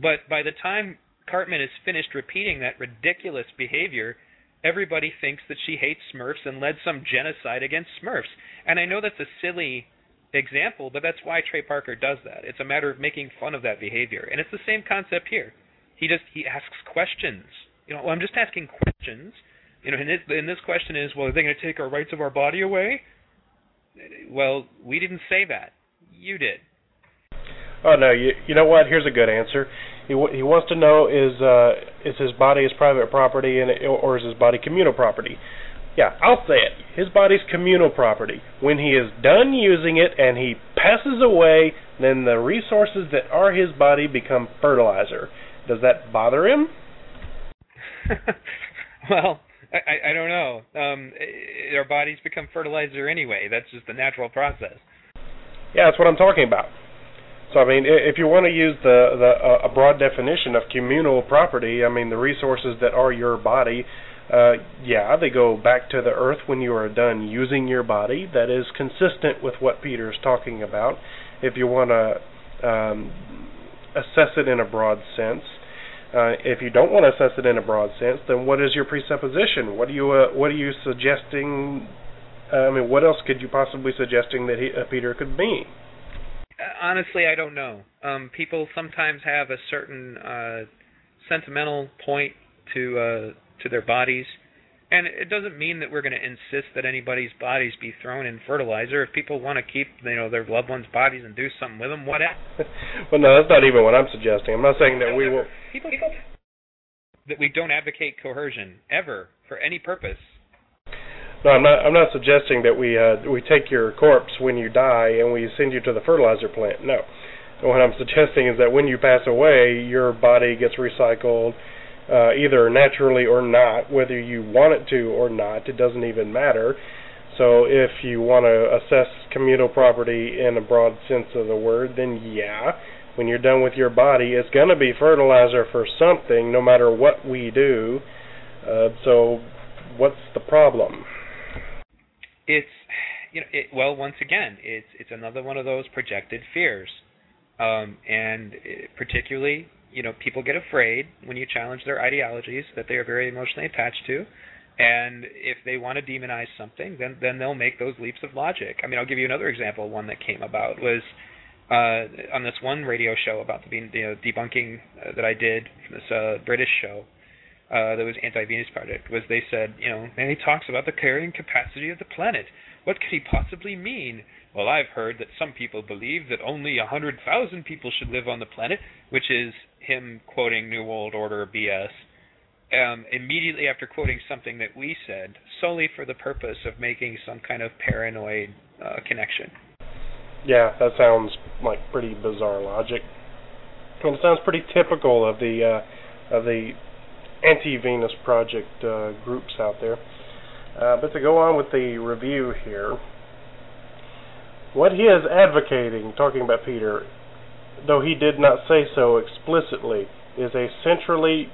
but by the time Cartman is finished repeating that ridiculous behavior, everybody thinks that she hates Smurfs and led some genocide against Smurfs. And I know that's a silly example, but that's why Trey Parker does that. It's a matter of making fun of that behavior. And it's the same concept here. He just he asks questions. You know, well, I'm just asking questions. You know, and this, and this question is, well, are they going to take our rights of our body away? Well, we didn't say that. You did. Oh no, you you know what? Here's a good answer. He he wants to know is uh is his body his private property and or is his body communal property? Yeah, I'll say it. His body's communal property. When he is done using it and he passes away, then the resources that are his body become fertilizer. Does that bother him? well, I, I don't know. Um, our bodies become fertilizer anyway. That's just the natural process. Yeah, that's what I'm talking about. So I mean, if you want to use the the uh, a broad definition of communal property, I mean the resources that are your body, uh, yeah, they go back to the earth when you are done using your body. That is consistent with what Peter is talking about. If you want to um, assess it in a broad sense, uh, if you don't want to assess it in a broad sense, then what is your presupposition? What are you uh, what are you suggesting? I mean, what else could you possibly suggesting that he, uh, Peter could mean? Honestly, I don't know. Um, people sometimes have a certain uh, sentimental point to uh, to their bodies, and it doesn't mean that we're going to insist that anybody's bodies be thrown in fertilizer. If people want to keep, you know, their loved ones' bodies and do something with them, whatever. well, no, that's not even what I'm suggesting. I'm not saying that we will. People, people that we don't advocate coercion ever for any purpose. No, I'm not. I'm not suggesting that we uh, we take your corpse when you die and we send you to the fertilizer plant. No, what I'm suggesting is that when you pass away, your body gets recycled, uh, either naturally or not, whether you want it to or not. It doesn't even matter. So if you want to assess communal property in a broad sense of the word, then yeah, when you're done with your body, it's going to be fertilizer for something, no matter what we do. Uh, so what's the problem? It's you know it, well once again it's it's another one of those projected fears. Um, and it, particularly you know people get afraid when you challenge their ideologies that they are very emotionally attached to. And if they want to demonize something then then they'll make those leaps of logic. I mean i'll give you another example one that came about was uh, on this one radio show about the you know, debunking uh, that I did from this uh, British show, uh, that was Anti-Venus Project was they said, you know, and he talks about the carrying capacity of the planet. What could he possibly mean? Well, I've heard that some people believe that only a hundred thousand people should live on the planet, which is him quoting New World Order BS. Um, immediately after quoting something that we said, solely for the purpose of making some kind of paranoid uh, connection. Yeah, that sounds like pretty bizarre logic, and it sounds pretty typical of the uh, of the anti-Venus project uh, groups out there. Uh, but to go on with the review here, what he is advocating, talking about Peter, though he did not say so explicitly, is a centrally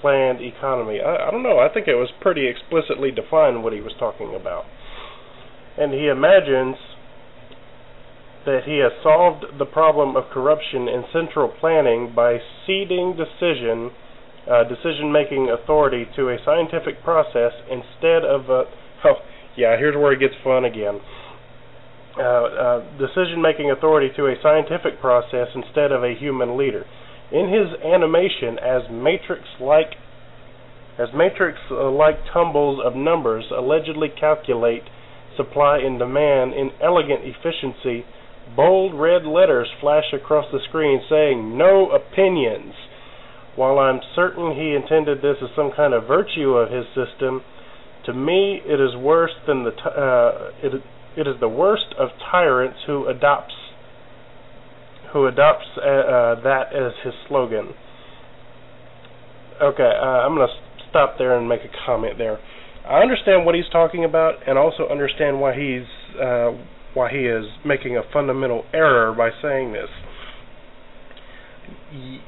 planned economy. I, I don't know. I think it was pretty explicitly defined what he was talking about. And he imagines that he has solved the problem of corruption in central planning by ceding decision uh, decision-making authority to a scientific process instead of a oh yeah here's where it gets fun again. Uh, uh, decision-making authority to a scientific process instead of a human leader. In his animation as matrix-like as matrix-like tumbles of numbers allegedly calculate supply and demand in elegant efficiency bold red letters flash across the screen saying no opinions while I'm certain he intended this as some kind of virtue of his system, to me it is worse than the uh, it, it is the worst of tyrants who adopts who adopts uh, uh, that as his slogan. Okay, uh, I'm going to stop there and make a comment there. I understand what he's talking about, and also understand why he's uh, why he is making a fundamental error by saying this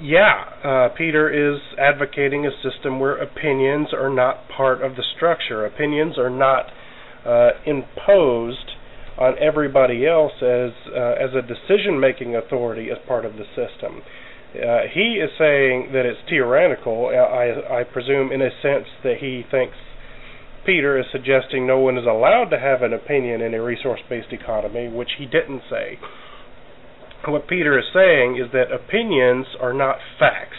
yeah, uh, Peter is advocating a system where opinions are not part of the structure. Opinions are not uh, imposed on everybody else as uh, as a decision-making authority as part of the system. Uh, he is saying that it's tyrannical. I, I presume, in a sense, that he thinks Peter is suggesting no one is allowed to have an opinion in a resource-based economy, which he didn't say what Peter is saying is that opinions are not facts,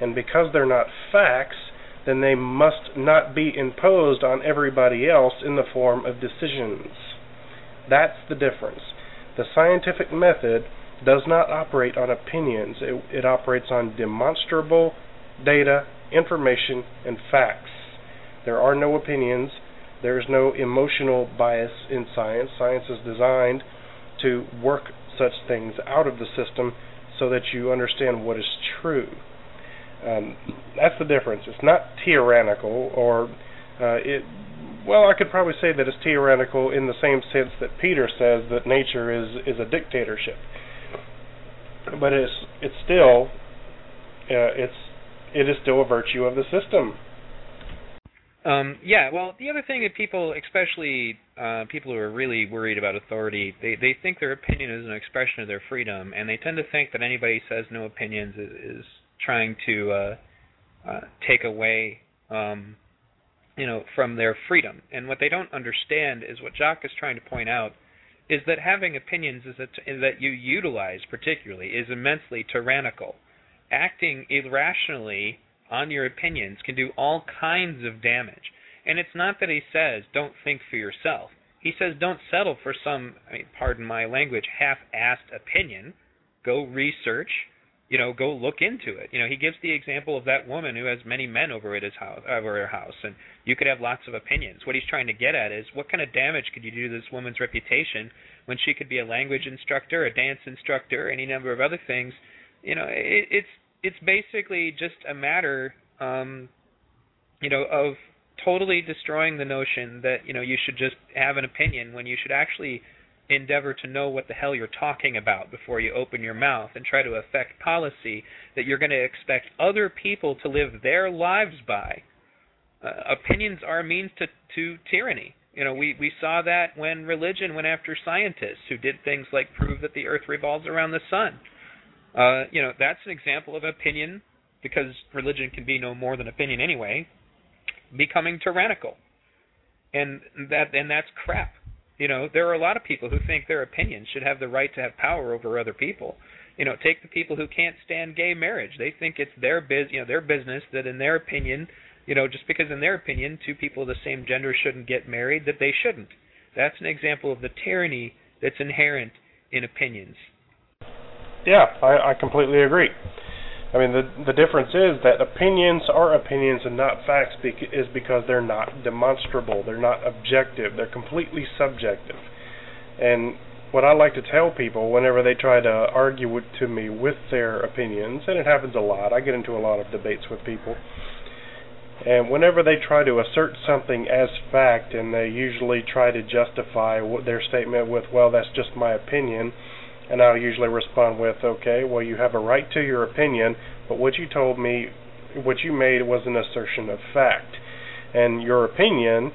and because they're not facts, then they must not be imposed on everybody else in the form of decisions. That's the difference. The scientific method does not operate on opinions, it, it operates on demonstrable data, information, and facts. There are no opinions, there is no emotional bias in science. Science is designed to work such things out of the system so that you understand what is true. Um, that's the difference. It's not tyrannical, or uh, it. Well, I could probably say that it's tyrannical in the same sense that Peter says that nature is is a dictatorship. but it's it's still uh, it's it is still a virtue of the system. Um, yeah, well, the other thing that people, especially uh, people who are really worried about authority, they they think their opinion is an expression of their freedom, and they tend to think that anybody who says no opinions is, is trying to uh, uh, take away, um, you know, from their freedom. And what they don't understand is what Jacques is trying to point out is that having opinions is that, that you utilize particularly is immensely tyrannical. Acting irrationally on your opinions can do all kinds of damage. And it's not that he says don't think for yourself. He says don't settle for some, I mean, pardon my language, half-assed opinion. Go research, you know, go look into it. You know, he gives the example of that woman who has many men over at his house, over her house, and you could have lots of opinions. What he's trying to get at is what kind of damage could you do to this woman's reputation when she could be a language instructor, a dance instructor, any number of other things. You know, it, it's it's basically just a matter, um, you know, of totally destroying the notion that you know you should just have an opinion when you should actually endeavor to know what the hell you're talking about before you open your mouth and try to affect policy that you're going to expect other people to live their lives by. Uh, opinions are a means to, to tyranny. You know, we, we saw that when religion went after scientists who did things like prove that the earth revolves around the sun. Uh, you know, that's an example of opinion, because religion can be no more than opinion anyway, becoming tyrannical. And that and that's crap. You know, there are a lot of people who think their opinions should have the right to have power over other people. You know, take the people who can't stand gay marriage. They think it's their biz, you know, their business that in their opinion, you know, just because in their opinion two people of the same gender shouldn't get married, that they shouldn't. That's an example of the tyranny that's inherent in opinions. Yeah, I, I completely agree. I mean, the the difference is that opinions are opinions and not facts bec- is because they're not demonstrable, they're not objective, they're completely subjective. And what I like to tell people whenever they try to argue with, to me with their opinions, and it happens a lot, I get into a lot of debates with people, and whenever they try to assert something as fact, and they usually try to justify their statement with, well, that's just my opinion and I'll usually respond with, okay, well, you have a right to your opinion, but what you told me, what you made was an assertion of fact. And your opinion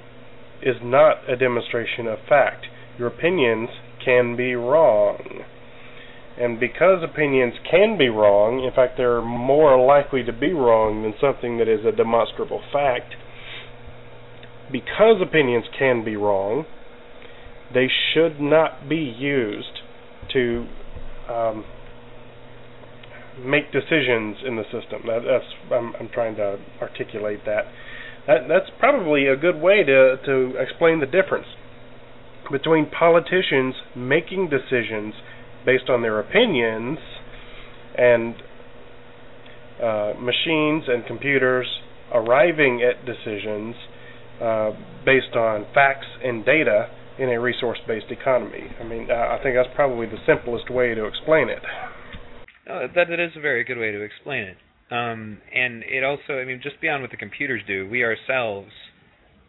is not a demonstration of fact. Your opinions can be wrong. And because opinions can be wrong, in fact, they're more likely to be wrong than something that is a demonstrable fact, because opinions can be wrong, they should not be used to um, make decisions in the system. That, that's I'm, I'm trying to articulate that. That that's probably a good way to to explain the difference between politicians making decisions based on their opinions and uh, machines and computers arriving at decisions uh, based on facts and data in a resource-based economy. I mean, I think that's probably the simplest way to explain it. Uh, that that is a very good way to explain it. Um, and it also, I mean, just beyond what the computers do, we ourselves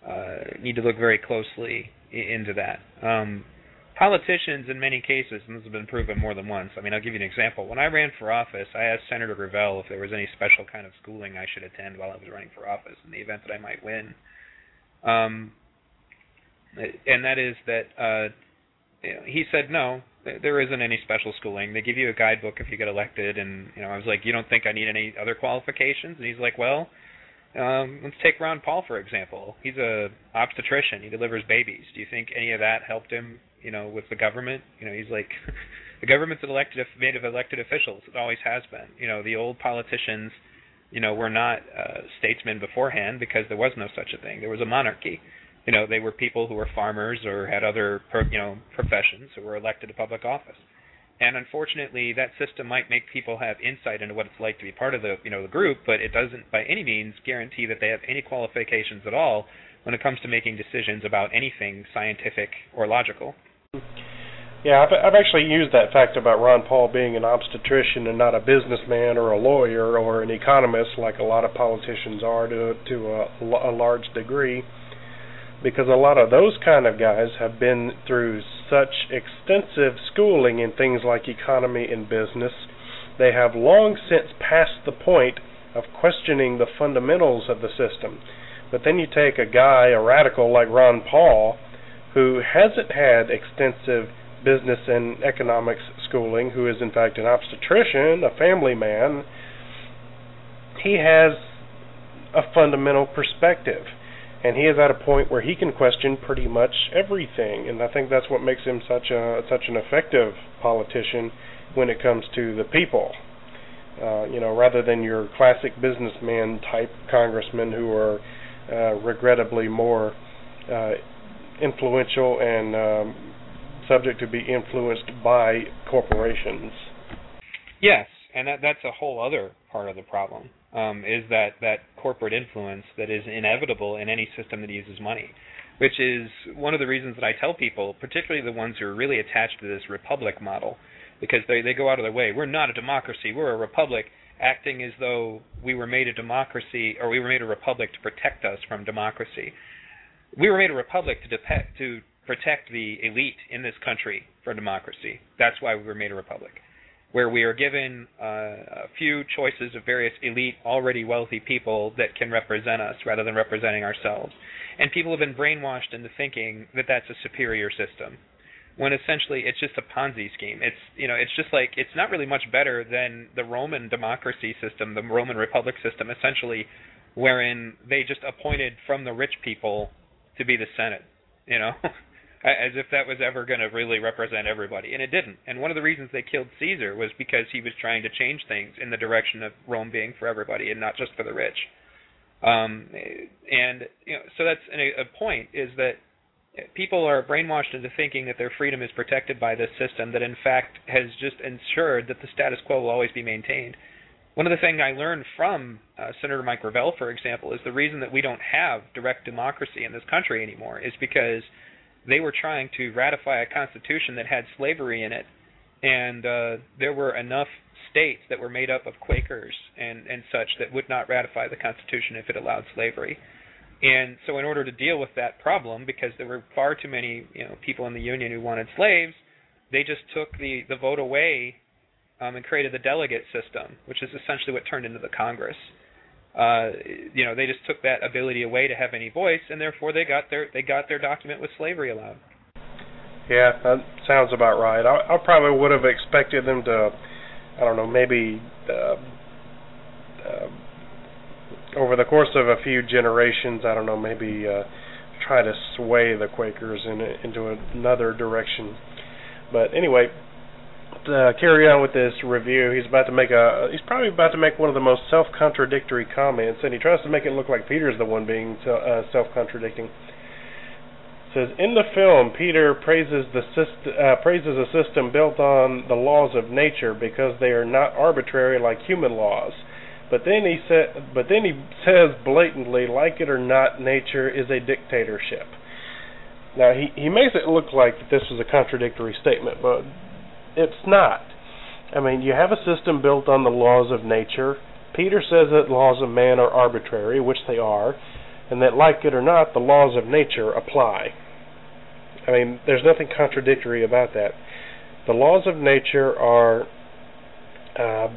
uh, need to look very closely I- into that. Um, politicians, in many cases, and this has been proven more than once. I mean, I'll give you an example. When I ran for office, I asked Senator Gravel if there was any special kind of schooling I should attend while I was running for office in the event that I might win. Um, and that is that uh, he said no, there isn't any special schooling. They give you a guidebook if you get elected, and you know I was like, you don't think I need any other qualifications? And he's like, well, um, let's take Ron Paul for example. He's a obstetrician. He delivers babies. Do you think any of that helped him? You know, with the government. You know, he's like. the government's elected made of elected officials. It always has been. You know, the old politicians, you know, were not uh, statesmen beforehand because there was no such a thing. There was a monarchy you know, they were people who were farmers or had other, you know, professions who were elected to public office. And unfortunately, that system might make people have insight into what it's like to be part of the, you know, the group, but it doesn't by any means guarantee that they have any qualifications at all when it comes to making decisions about anything scientific or logical. Yeah, I've, I've actually used that fact about Ron Paul being an obstetrician and not a businessman or a lawyer or an economist like a lot of politicians are to to a, a large degree because a lot of those kind of guys have been through such extensive schooling in things like economy and business they have long since passed the point of questioning the fundamentals of the system. But then you take a guy, a radical like Ron Paul, who hasn't had extensive business and economics schooling, who is in fact an obstetrician, a family man, he has a fundamental perspective. And he is at a point where he can question pretty much everything, and I think that's what makes him such a such an effective politician when it comes to the people. Uh, you know, rather than your classic businessman type congressmen who are uh, regrettably more uh, influential and um, subject to be influenced by corporations. Yes, and that, that's a whole other part of the problem. Um, is that that corporate influence that is inevitable in any system that uses money, which is one of the reasons that I tell people, particularly the ones who are really attached to this republic model, because they they go out of their way. We're not a democracy. We're a republic, acting as though we were made a democracy or we were made a republic to protect us from democracy. We were made a republic to dep- to protect the elite in this country for democracy. That's why we were made a republic, where we are given uh, a few choices of various elite, already wealthy people that can represent us rather than representing ourselves. And people have been brainwashed into thinking that that's a superior system, when essentially it's just a Ponzi scheme. It's you know it's just like it's not really much better than the Roman democracy system, the Roman republic system, essentially, wherein they just appointed from the rich people to be the Senate. You know, as if that was ever going to really represent everybody, and it didn't. And one of the reasons they killed Caesar was because he was trying to change things in the direction of Rome being for everybody and not just for the rich. Um, and you know, so that's a, a point is that people are brainwashed into thinking that their freedom is protected by this system that in fact has just ensured that the status quo will always be maintained. One of the things I learned from uh, Senator Mike Gravel, for example, is the reason that we don't have direct democracy in this country anymore is because they were trying to ratify a constitution that had slavery in it, and uh, there were enough states that were made up of Quakers and and such that would not ratify the Constitution if it allowed slavery. And so, in order to deal with that problem, because there were far too many you know people in the Union who wanted slaves, they just took the the vote away um, and created the delegate system, which is essentially what turned into the Congress uh, you know, they just took that ability away to have any voice, and therefore they got their they got their document with slavery allowed. Yeah, that sounds about right. I, I probably would have expected them to, I don't know, maybe uh, uh, over the course of a few generations, I don't know, maybe uh, try to sway the Quakers in into another direction. But anyway, uh, carry on with this review, he's about to make a. He's probably about to make one of the most self-contradictory comments, and he tries to make it look like Peter's the one being uh, self-contradicting. says in the film, Peter praises the syst- uh, praises a system built on the laws of nature because they are not arbitrary like human laws. But then he said, but then he says blatantly, like it or not, nature is a dictatorship. Now he he makes it look like that this was a contradictory statement, but it's not. I mean, you have a system built on the laws of nature. Peter says that laws of man are arbitrary, which they are, and that, like it or not, the laws of nature apply. I mean, there's nothing contradictory about that. The laws of nature are uh,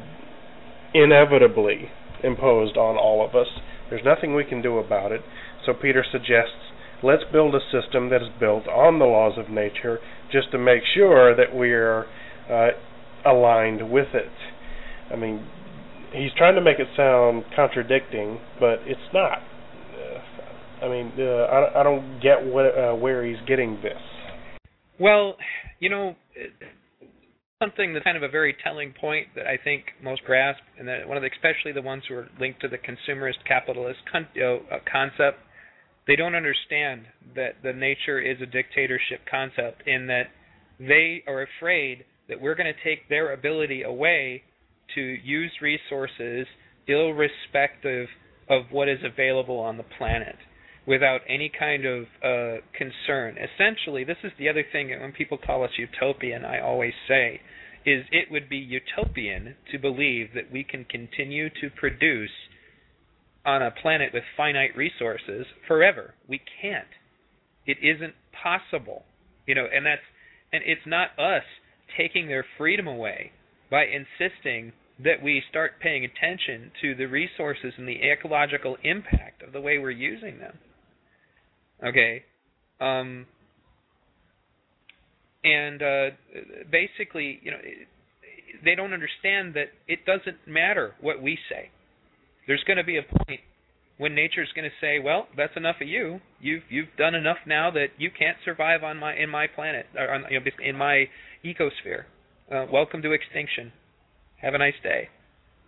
inevitably imposed on all of us. There's nothing we can do about it. So Peter suggests let's build a system that is built on the laws of nature just to make sure that we're uh, aligned with it. I mean, he's trying to make it sound contradicting, but it's not. Uh, I mean, uh, I, I don't get what, uh, where he's getting this. Well, you know, something that's kind of a very telling point that I think most grasp, and that one of the, especially the ones who are linked to the consumerist capitalist con- uh, concept, they don't understand that the nature is a dictatorship concept in that they are afraid that we're going to take their ability away to use resources irrespective of what is available on the planet without any kind of uh, concern. Essentially, this is the other thing that when people call us utopian, I always say, is it would be utopian to believe that we can continue to produce on a planet with finite resources forever. We can't. It isn't possible. You know, and that's and it's not us taking their freedom away by insisting that we start paying attention to the resources and the ecological impact of the way we're using them. Okay, um, and uh, basically, you know, they don't understand that it doesn't matter what we say. There's going to be a point when nature's going to say, "Well, that's enough of you. You've you've done enough now that you can't survive on my in my planet or on, you know, in my ecosphere. Uh, welcome to extinction. Have a nice day."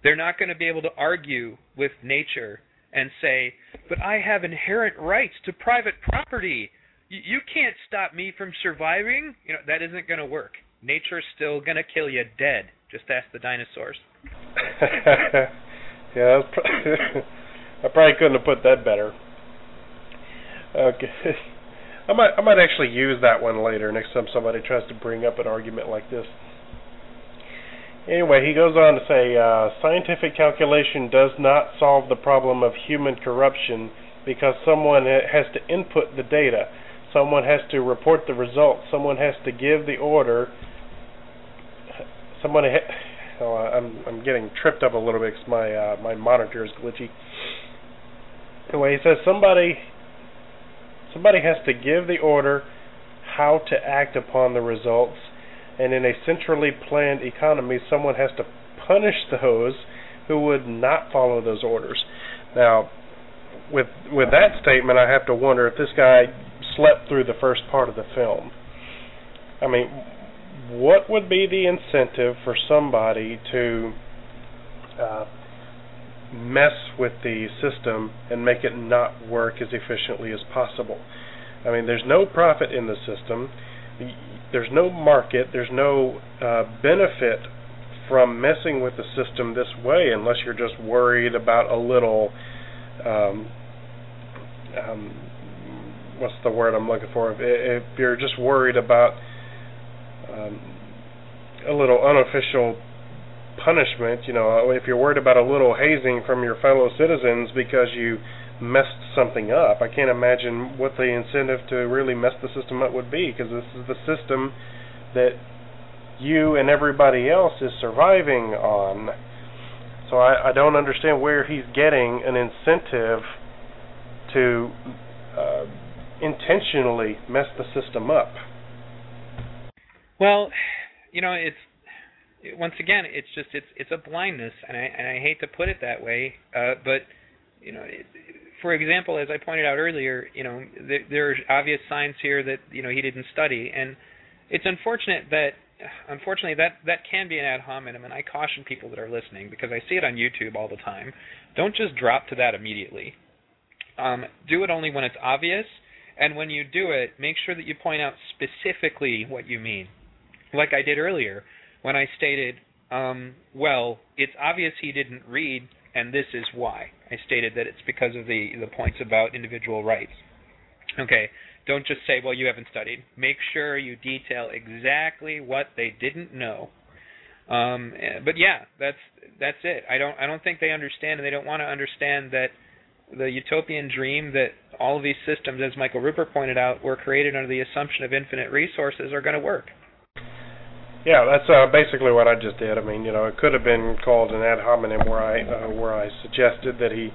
They're not going to be able to argue with nature and say, "But I have inherent rights to private property. You, you can't stop me from surviving." You know that isn't going to work. Nature's still going to kill you dead. Just ask the dinosaurs. yeah, I probably couldn't have put that better. Okay. I might I might actually use that one later next time somebody tries to bring up an argument like this. Anyway, he goes on to say uh, scientific calculation does not solve the problem of human corruption because someone has to input the data, someone has to report the results, someone has to give the order, someone. Ha- oh, I'm I'm getting tripped up a little bit because my uh, my monitor is glitchy. Anyway, he says somebody somebody has to give the order how to act upon the results, and in a centrally planned economy, someone has to punish those who would not follow those orders. Now, with with that statement, I have to wonder if this guy slept through the first part of the film. I mean, what would be the incentive for somebody to uh, mess with the system and make it not work as efficiently as possible. I mean, there's no profit in the system. There's no market. There's no uh, benefit from messing with the system this way unless you're just worried about a little. Um, um, what's the word I'm looking for? If, if you're just worried about um, a little unofficial punishment, you know, if you're worried about a little hazing from your fellow citizens because you messed something up, I can't imagine what the incentive to really mess the system up would be because this is the system that you and everybody else is surviving on. So I, I don't understand where he's getting an incentive to uh, intentionally mess the system up. Well, you know, it's once again, it's just it's it's a blindness, and I and I hate to put it that way, uh, but you know, for example, as I pointed out earlier, you know, there, there are obvious signs here that you know he didn't study, and it's unfortunate that unfortunately that that can be an ad hominem, and I caution people that are listening because I see it on YouTube all the time. Don't just drop to that immediately. Um, do it only when it's obvious, and when you do it, make sure that you point out specifically what you mean. Like I did earlier, when I stated, um, well, it's obvious he didn't read, and this is why. I stated that it's because of the the points about individual rights. Okay, don't just say, well, you haven't studied. Make sure you detail exactly what they didn't know. Um, but yeah, that's that's it. I don't I don't think they understand, and they don't want to understand that the utopian dream that all of these systems, as Michael Ruppert pointed out, were created under the assumption of infinite resources are going to work. Yeah, that's uh, basically what I just did. I mean, you know, it could have been called an ad hominem where I uh, where I suggested that he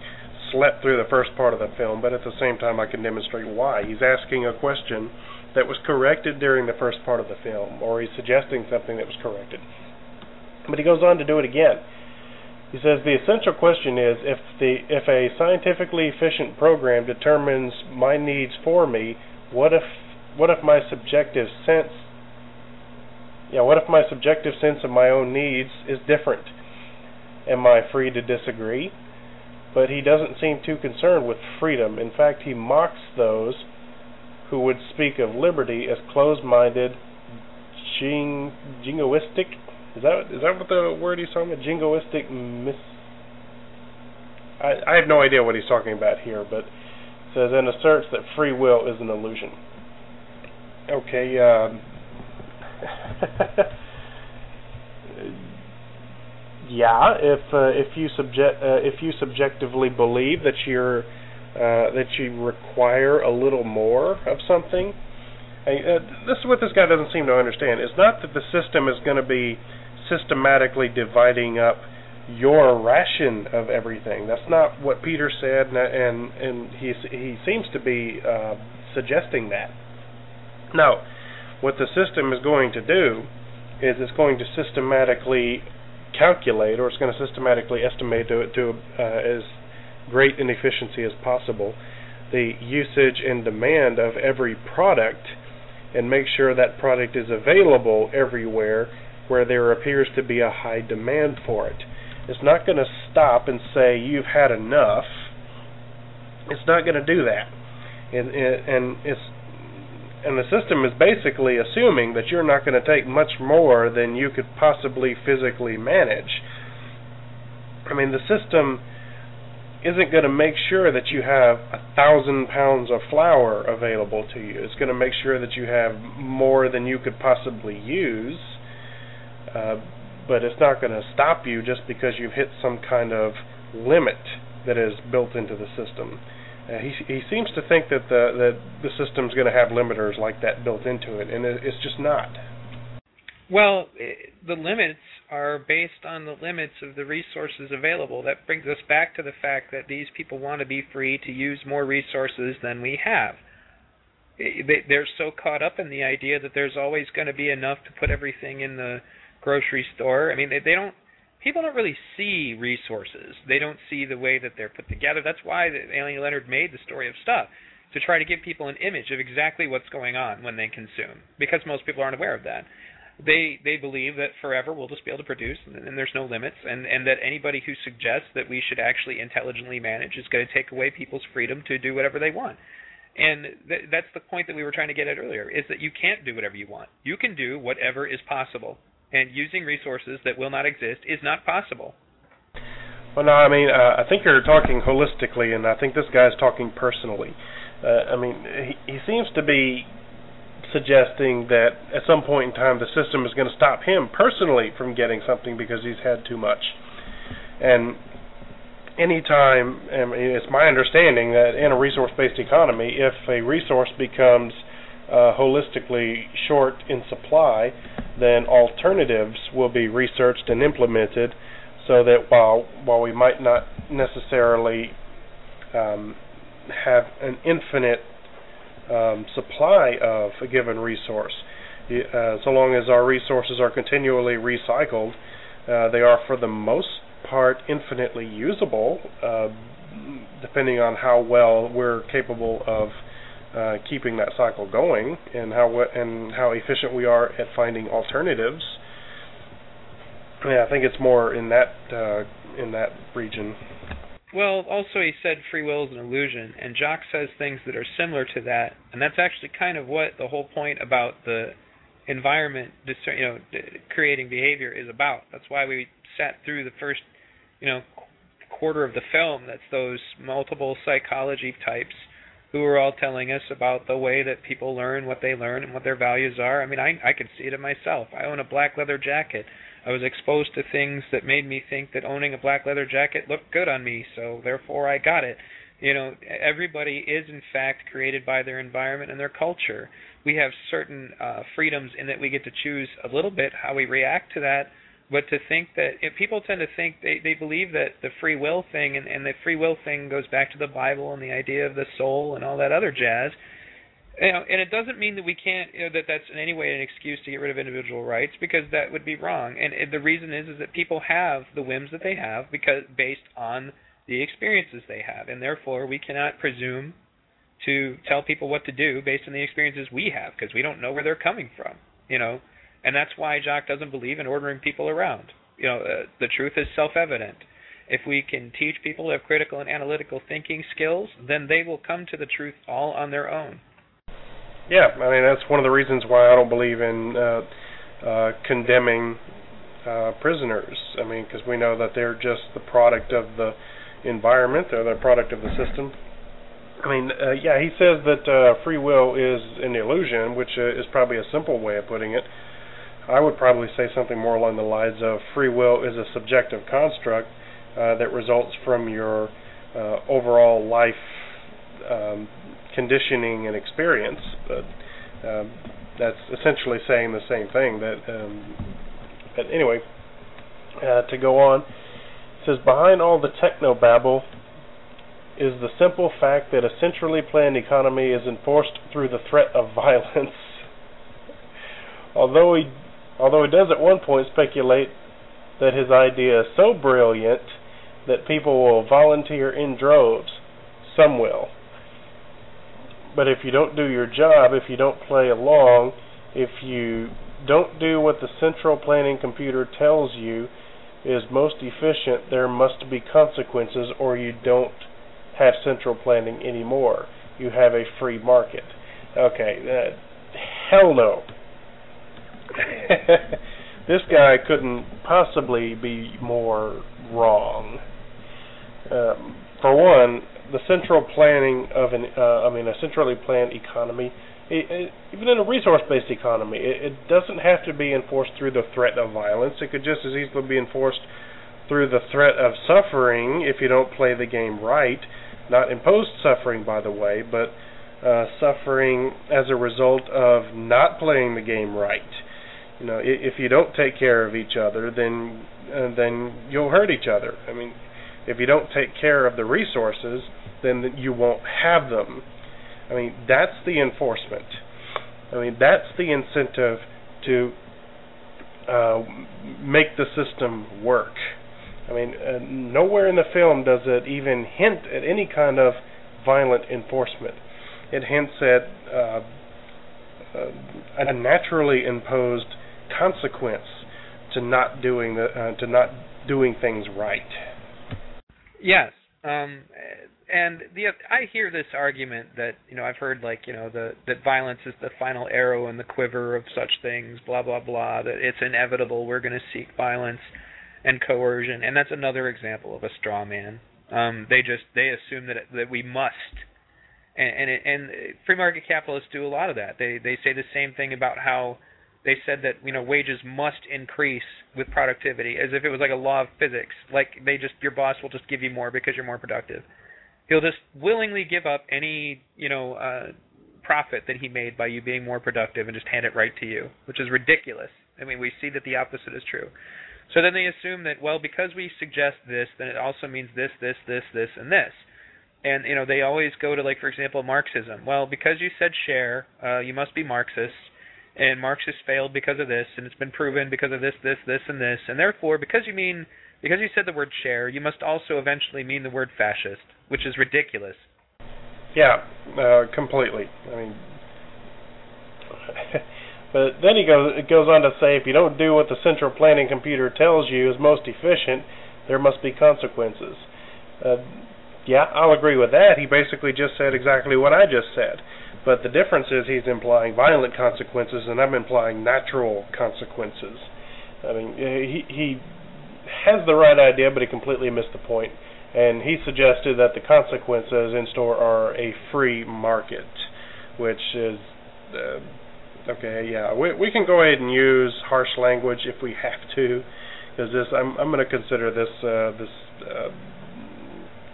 slept through the first part of the film, but at the same time I can demonstrate why. He's asking a question that was corrected during the first part of the film, or he's suggesting something that was corrected. But he goes on to do it again. He says the essential question is if the if a scientifically efficient program determines my needs for me, what if what if my subjective sense yeah, what if my subjective sense of my own needs is different? Am I free to disagree? But he doesn't seem too concerned with freedom. In fact, he mocks those who would speak of liberty as closed-minded, jing, jingoistic. Is that is that what the word he's talking about? Jingoistic mis. I I have no idea what he's talking about here, but says and asserts that free will is an illusion. Okay. Uh, yeah, if uh, if you subject uh, if you subjectively believe that you're uh, that you require a little more of something, uh, this is what this guy doesn't seem to understand. It's not that the system is going to be systematically dividing up your ration of everything. That's not what Peter said, and and, and he he seems to be uh, suggesting that. Now, what the system is going to do is it's going to systematically calculate, or it's going to systematically estimate to to uh, as great an efficiency as possible the usage and demand of every product, and make sure that product is available everywhere where there appears to be a high demand for it. It's not going to stop and say you've had enough. It's not going to do that, and, and it's and the system is basically assuming that you're not going to take much more than you could possibly physically manage. I mean, the system isn't going to make sure that you have a thousand pounds of flour available to you. It's going to make sure that you have more than you could possibly use. Uh, but it's not going to stop you just because you've hit some kind of limit that is built into the system. Uh, he he seems to think that the that the system's going to have limiters like that built into it, and it, it's just not. Well, it, the limits are based on the limits of the resources available. That brings us back to the fact that these people want to be free to use more resources than we have. They, they're so caught up in the idea that there's always going to be enough to put everything in the grocery store. I mean, they don't. People don't really see resources. They don't see the way that they're put together. That's why Annie Leonard made the story of stuff to try to give people an image of exactly what's going on when they consume, because most people aren't aware of that. They they believe that forever we'll just be able to produce, and, and there's no limits, and and that anybody who suggests that we should actually intelligently manage is going to take away people's freedom to do whatever they want. And th- that's the point that we were trying to get at earlier: is that you can't do whatever you want. You can do whatever is possible and using resources that will not exist is not possible. Well, no, I mean, uh, I think you're talking holistically, and I think this guy's talking personally. Uh, I mean, he, he seems to be suggesting that at some point in time the system is going to stop him personally from getting something because he's had too much. And anytime, I mean, it's my understanding that in a resource-based economy, if a resource becomes uh, holistically short in supply, then alternatives will be researched and implemented so that while while we might not necessarily um, have an infinite um, supply of a given resource, uh, so long as our resources are continually recycled, uh, they are for the most part infinitely usable, uh, depending on how well we're capable of uh, keeping that cycle going and how what and how efficient we are at finding alternatives. Yeah, I think it's more in that uh, in that region. Well, also he said free will is an illusion, and Jacques says things that are similar to that, and that's actually kind of what the whole point about the environment, you know, creating behavior is about. That's why we sat through the first, you know, quarter of the film. That's those multiple psychology types who are all telling us about the way that people learn what they learn and what their values are. I mean, I I can see it in myself. I own a black leather jacket. I was exposed to things that made me think that owning a black leather jacket looked good on me, so therefore I got it. You know, everybody is in fact created by their environment and their culture. We have certain uh, freedoms in that we get to choose a little bit how we react to that but to think that people tend to think they they believe that the free will thing and, and the free will thing goes back to the Bible and the idea of the soul and all that other jazz. You know, and it doesn't mean that we can't you know, that that's in any way an excuse to get rid of individual rights because that would be wrong. And it, the reason is is that people have the whims that they have because based on the experiences they have, and therefore we cannot presume to tell people what to do based on the experiences we have because we don't know where they're coming from. You know, and that's why Jacques doesn't believe in ordering people around. You know, uh, the truth is self-evident. If we can teach people to have critical and analytical thinking skills, then they will come to the truth all on their own. Yeah, I mean that's one of the reasons why I don't believe in uh, uh, condemning uh, prisoners. I mean, because we know that they're just the product of the environment, they're the product of the system. I mean, uh, yeah, he says that uh, free will is an illusion, which uh, is probably a simple way of putting it. I would probably say something more along the lines of free will is a subjective construct uh, that results from your uh, overall life um, conditioning and experience. But um, that's essentially saying the same thing. That, um, but anyway, uh, to go on, it says behind all the techno babble is the simple fact that a centrally planned economy is enforced through the threat of violence. although he although he does at one point speculate that his idea is so brilliant that people will volunteer in droves, some will. But if you don't do your job, if you don't play along, if you don't do what the central planning computer tells you is most efficient, there must be consequences or you don't have central planning anymore. You have a free market. Okay, uh, hell no. this guy couldn't possibly be more wrong. Um, for one, the central planning of an, uh, I mean, a centrally planned economy, it, it, even in a resource-based economy, it, it doesn't have to be enforced through the threat of violence. It could just as easily be enforced through the threat of suffering if you don't play the game right. Not imposed suffering, by the way, but uh, suffering as a result of not playing the game right. You know, if you don't take care of each other, then uh, then you'll hurt each other. I mean, if you don't take care of the resources, then you won't have them. I mean, that's the enforcement. I mean, that's the incentive to uh, make the system work. I mean, uh, nowhere in the film does it even hint at any kind of violent enforcement. It hints at uh, uh, a naturally imposed consequence to not doing the uh, to not doing things right. Yes, um, and the I hear this argument that you know I've heard like you know the that violence is the final arrow in the quiver of such things, blah blah blah. That it's inevitable. We're going to seek violence and coercion, and that's another example of a straw man. Um, they just they assume that that we must, and and, and free market capitalists do a lot of that. They they say the same thing about how they said that you know wages must increase with productivity as if it was like a law of physics. Like they just your boss will just give you more because you're more productive. He'll just willingly give up any you know uh profit that he made by you being more productive and just hand it right to you which is ridiculous. I mean we see that the opposite is true. So then they assume that well because we suggest this then it also means this this this this and this. And you know they always go to like for example marxism. Well because you said share uh you must be marxist and Marxists failed because of this, and it's been proven because of this, this, this, and this, and therefore, because you mean, because you said the word share, you must also eventually mean the word fascist, which is ridiculous. Yeah, uh, completely. I mean, but then he goes it goes on to say, if you don't do what the central planning computer tells you is most efficient, there must be consequences. Uh, yeah, I'll agree with that. He basically just said exactly what I just said. But the difference is he's implying violent consequences, and I'm implying natural consequences. I mean, he he has the right idea, but he completely missed the point. And he suggested that the consequences in store are a free market, which is uh, okay. Yeah, we we can go ahead and use harsh language if we have to, because this I'm I'm going to consider this uh, this. Uh,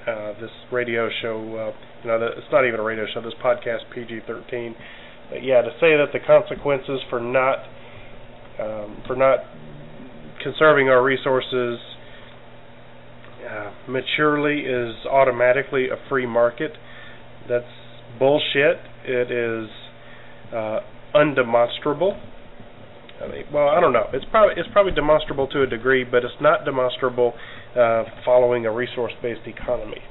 uh, this radio show. Uh, you know, it's not even a radio show. This podcast PG-13. But yeah, to say that the consequences for not um, for not conserving our resources uh, maturely is automatically a free market. That's bullshit. It is uh, undemonstrable. I mean, well, I don't know. It's probably it's probably demonstrable to a degree, but it's not demonstrable uh, following a resource-based economy.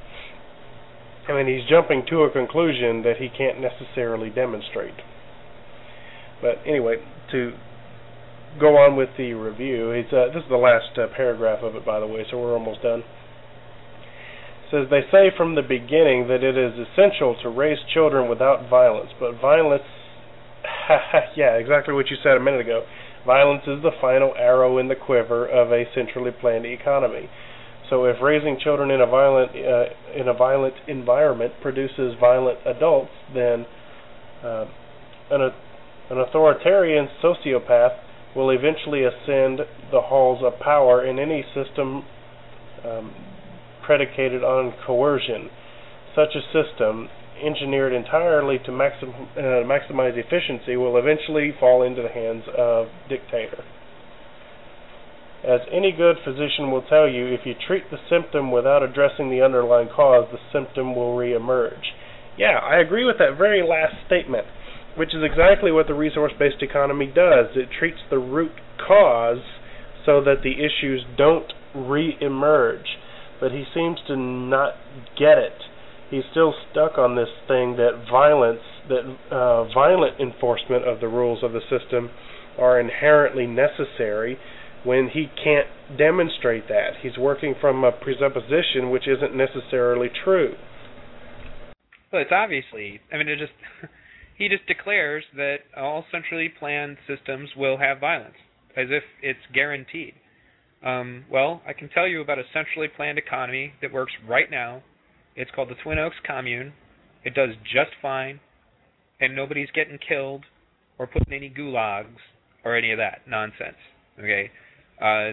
I mean, he's jumping to a conclusion that he can't necessarily demonstrate. But anyway, to go on with the review, it's, uh, this is the last uh, paragraph of it, by the way, so we're almost done. It says they say from the beginning that it is essential to raise children without violence, but violence, yeah, exactly what you said a minute ago. Violence is the final arrow in the quiver of a centrally planned economy. So if raising children in a violent uh, in a violent environment produces violent adults, then uh, an, an authoritarian sociopath will eventually ascend the halls of power in any system um, predicated on coercion. Such a system, engineered entirely to maxim, uh, maximize efficiency, will eventually fall into the hands of dictator. As any good physician will tell you, if you treat the symptom without addressing the underlying cause, the symptom will reemerge. Yeah, I agree with that very last statement, which is exactly what the resource based economy does. It treats the root cause so that the issues don't reemerge. But he seems to not get it. He's still stuck on this thing that violence, that uh, violent enforcement of the rules of the system are inherently necessary when he can't demonstrate that. He's working from a presupposition which isn't necessarily true. Well, it's obviously. I mean, it just he just declares that all centrally planned systems will have violence, as if it's guaranteed. Um, well, I can tell you about a centrally planned economy that works right now. It's called the Twin Oaks Commune. It does just fine, and nobody's getting killed or put in any gulags or any of that nonsense. Okay, uh,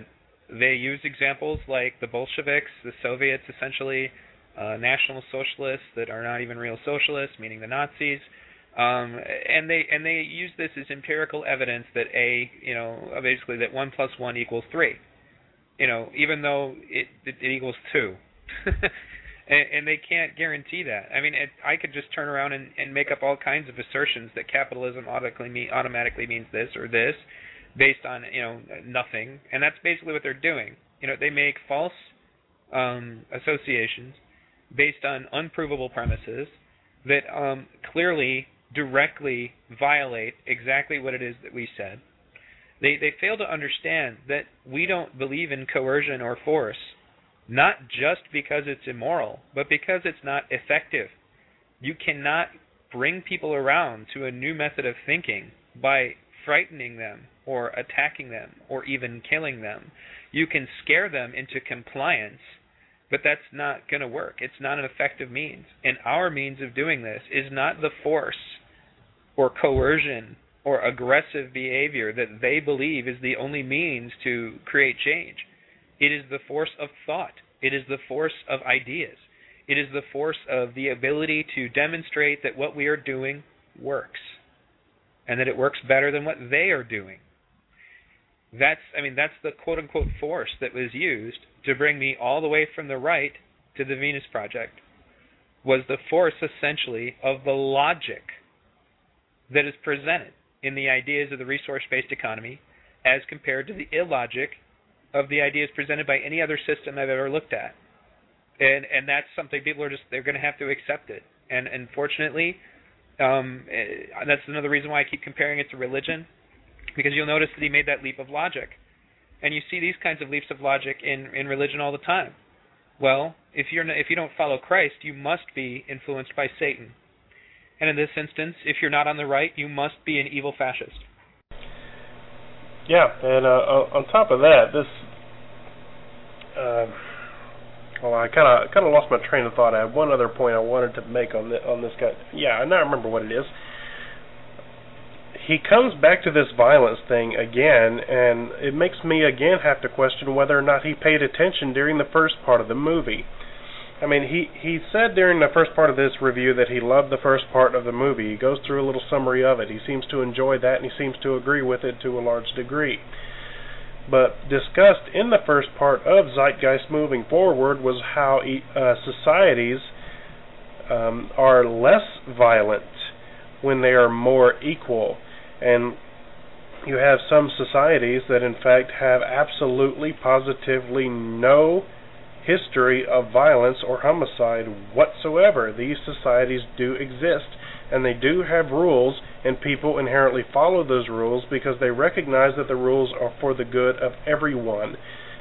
they use examples like the Bolsheviks, the Soviets, essentially uh, National Socialists that are not even real socialists, meaning the Nazis. Um, and they and they use this as empirical evidence that a you know basically that one plus one equals three. You know, even though it it, it equals two. and, they can't guarantee that. I mean, it, I could just turn around and, and make up all kinds of assertions that capitalism automatically mean, automatically means this or this, based on you know nothing, and that's basically what they're doing. You know, they make false um, associations based on unprovable premises that um, clearly directly violate exactly what it is that we said. They they fail to understand that we don't believe in coercion or force, not just because it's immoral, but because it's not effective. You cannot bring people around to a new method of thinking by frightening them or attacking them or even killing them. You can scare them into compliance, but that's not going to work. It's not an effective means. And our means of doing this is not the force or coercion or aggressive behavior that they believe is the only means to create change. It is the force of thought. It is the force of ideas. It is the force of the ability to demonstrate that what we are doing works and that it works better than what they are doing. That's I mean that's the quote unquote force that was used to bring me all the way from the right to the Venus project was the force essentially of the logic that is presented in the ideas of the resource-based economy as compared to the illogic of the ideas presented by any other system I've ever looked at. And and that's something people are just they're going to have to accept it. And unfortunately, um, eh, that's another reason why I keep comparing it to religion, because you'll notice that he made that leap of logic, and you see these kinds of leaps of logic in in religion all the time. Well, if you're if you don't follow Christ, you must be influenced by Satan, and in this instance, if you're not on the right, you must be an evil fascist. Yeah, and uh, on top of that, this. Uh, well, I kind of kind of lost my train of thought. I had one other point I wanted to make on the, on this guy. Yeah, I now remember what it is. He comes back to this violence thing again, and it makes me again have to question whether or not he paid attention during the first part of the movie. I mean, he he said during the first part of this review that he loved the first part of the movie. He goes through a little summary of it. He seems to enjoy that, and he seems to agree with it to a large degree. But discussed in the first part of Zeitgeist moving forward was how uh, societies um, are less violent when they are more equal. And you have some societies that, in fact, have absolutely, positively no history of violence or homicide whatsoever. These societies do exist and they do have rules, and people inherently follow those rules because they recognize that the rules are for the good of everyone.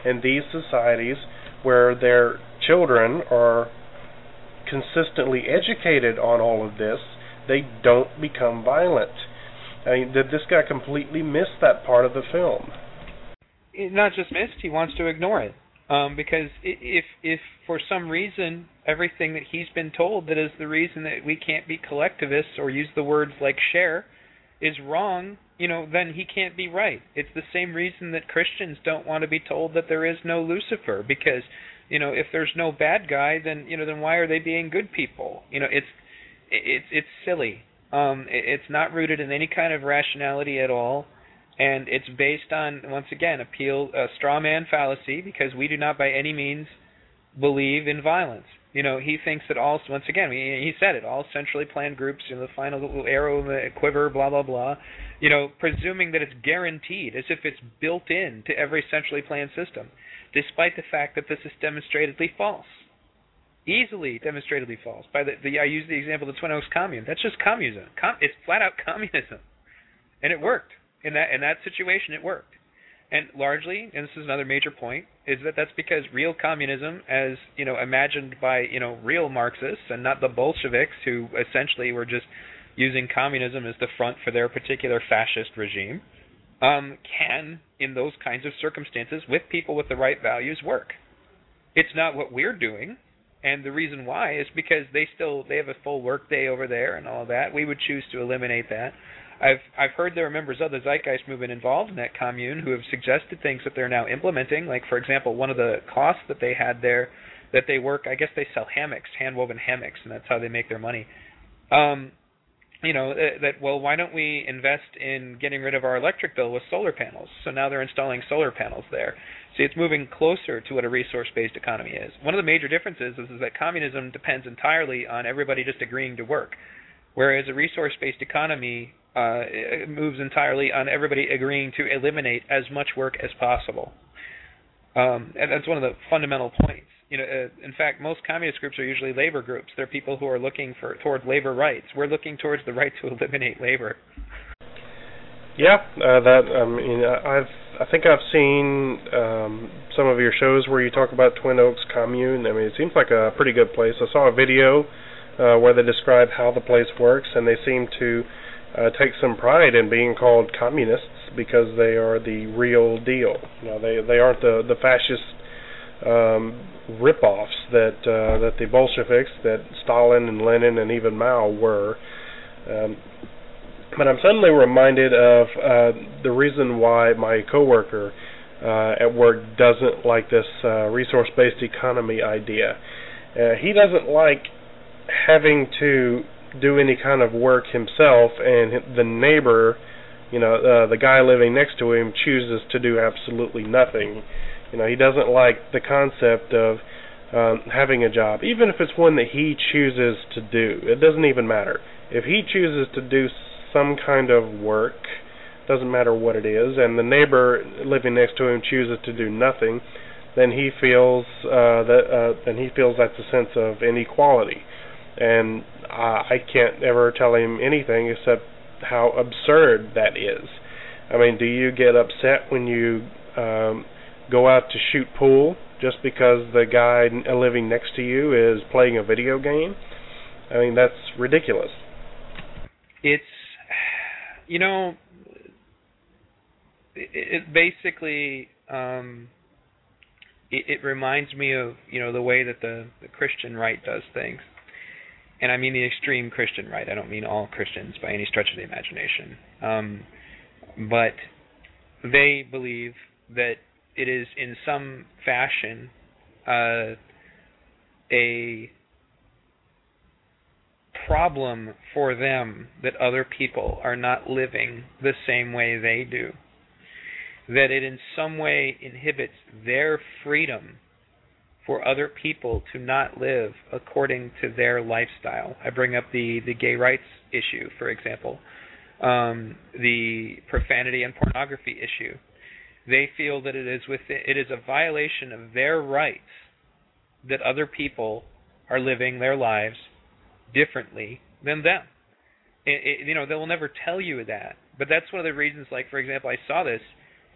And these societies, where their children are consistently educated on all of this, they don't become violent. I mean, did this guy completely miss that part of the film? Not just missed, he wants to ignore it. Um, because if if for some reason everything that he's been told that is the reason that we can't be collectivists or use the words like share is wrong, you know, then he can't be right. It's the same reason that Christians don't want to be told that there is no Lucifer because, you know, if there's no bad guy, then you know, then why are they being good people? You know, it's it's it's silly. Um, it's not rooted in any kind of rationality at all and it's based on once again appeal a straw man fallacy because we do not by any means believe in violence. You know, he thinks that all once again he said it all centrally planned groups, you know, the final little arrow in the quiver, blah blah blah. You know, presuming that it's guaranteed, as if it's built in to every centrally planned system, despite the fact that this is demonstratedly false easily demonstratedly false. By the, the I use the example of the Twin Oaks Commune. That's just communism. Com, it's flat out communism, and it worked in that in that situation. It worked, and largely, and this is another major point, is that that's because real communism, as you know, imagined by you know real Marxists and not the Bolsheviks, who essentially were just using communism as the front for their particular fascist regime, um, can, in those kinds of circumstances, with people with the right values, work. It's not what we're doing and the reason why is because they still they have a full work day over there and all that. We would choose to eliminate that. I've I've heard there are members of the Zeitgeist movement involved in that commune who have suggested things that they're now implementing. Like for example, one of the costs that they had there that they work. I guess they sell hammocks, hand woven hammocks, and that's how they make their money. Um, you know that well why don't we invest in getting rid of our electric bill with solar panels so now they're installing solar panels there see it's moving closer to what a resource based economy is one of the major differences is, is that communism depends entirely on everybody just agreeing to work whereas a resource based economy uh, moves entirely on everybody agreeing to eliminate as much work as possible um, and that's one of the fundamental points you know, uh, in fact, most communist groups are usually labor groups. They're people who are looking for toward labor rights. We're looking towards the right to eliminate labor. Yeah, uh, that I mean, I've I think I've seen um, some of your shows where you talk about Twin Oaks Commune. I mean, it seems like a pretty good place. I saw a video uh, where they describe how the place works, and they seem to uh, take some pride in being called communists because they are the real deal. They they aren't the the fascist um, rip-offs that uh, that the Bolsheviks, that Stalin and Lenin and even Mao were. Um, but I'm suddenly reminded of uh, the reason why my coworker uh, at work doesn't like this uh, resource-based economy idea. Uh, he doesn't like having to do any kind of work himself, and the neighbor, you know, uh, the guy living next to him, chooses to do absolutely nothing. You know, he doesn't like the concept of um, having a job, even if it's one that he chooses to do. It doesn't even matter. If he chooses to do some kind of work, doesn't matter what it is, and the neighbor living next to him chooses to do nothing, then he feels uh, that uh, then he feels that's a sense of inequality, and uh, I can't ever tell him anything except how absurd that is. I mean, do you get upset when you um, go out to shoot pool just because the guy living next to you is playing a video game. I mean, that's ridiculous. It's, you know, it, it basically um, it, it reminds me of you know the way that the, the Christian right does things, and I mean the extreme Christian right. I don't mean all Christians by any stretch of the imagination, um, but they believe that it is in some fashion uh, a problem for them that other people are not living the same way they do. That it in some way inhibits their freedom for other people to not live according to their lifestyle. I bring up the, the gay rights issue, for example, um, the profanity and pornography issue they feel that it is within, it is a violation of their rights that other people are living their lives differently than them. It, it, you know, they will never tell you that, but that's one of the reasons. Like for example, I saw this.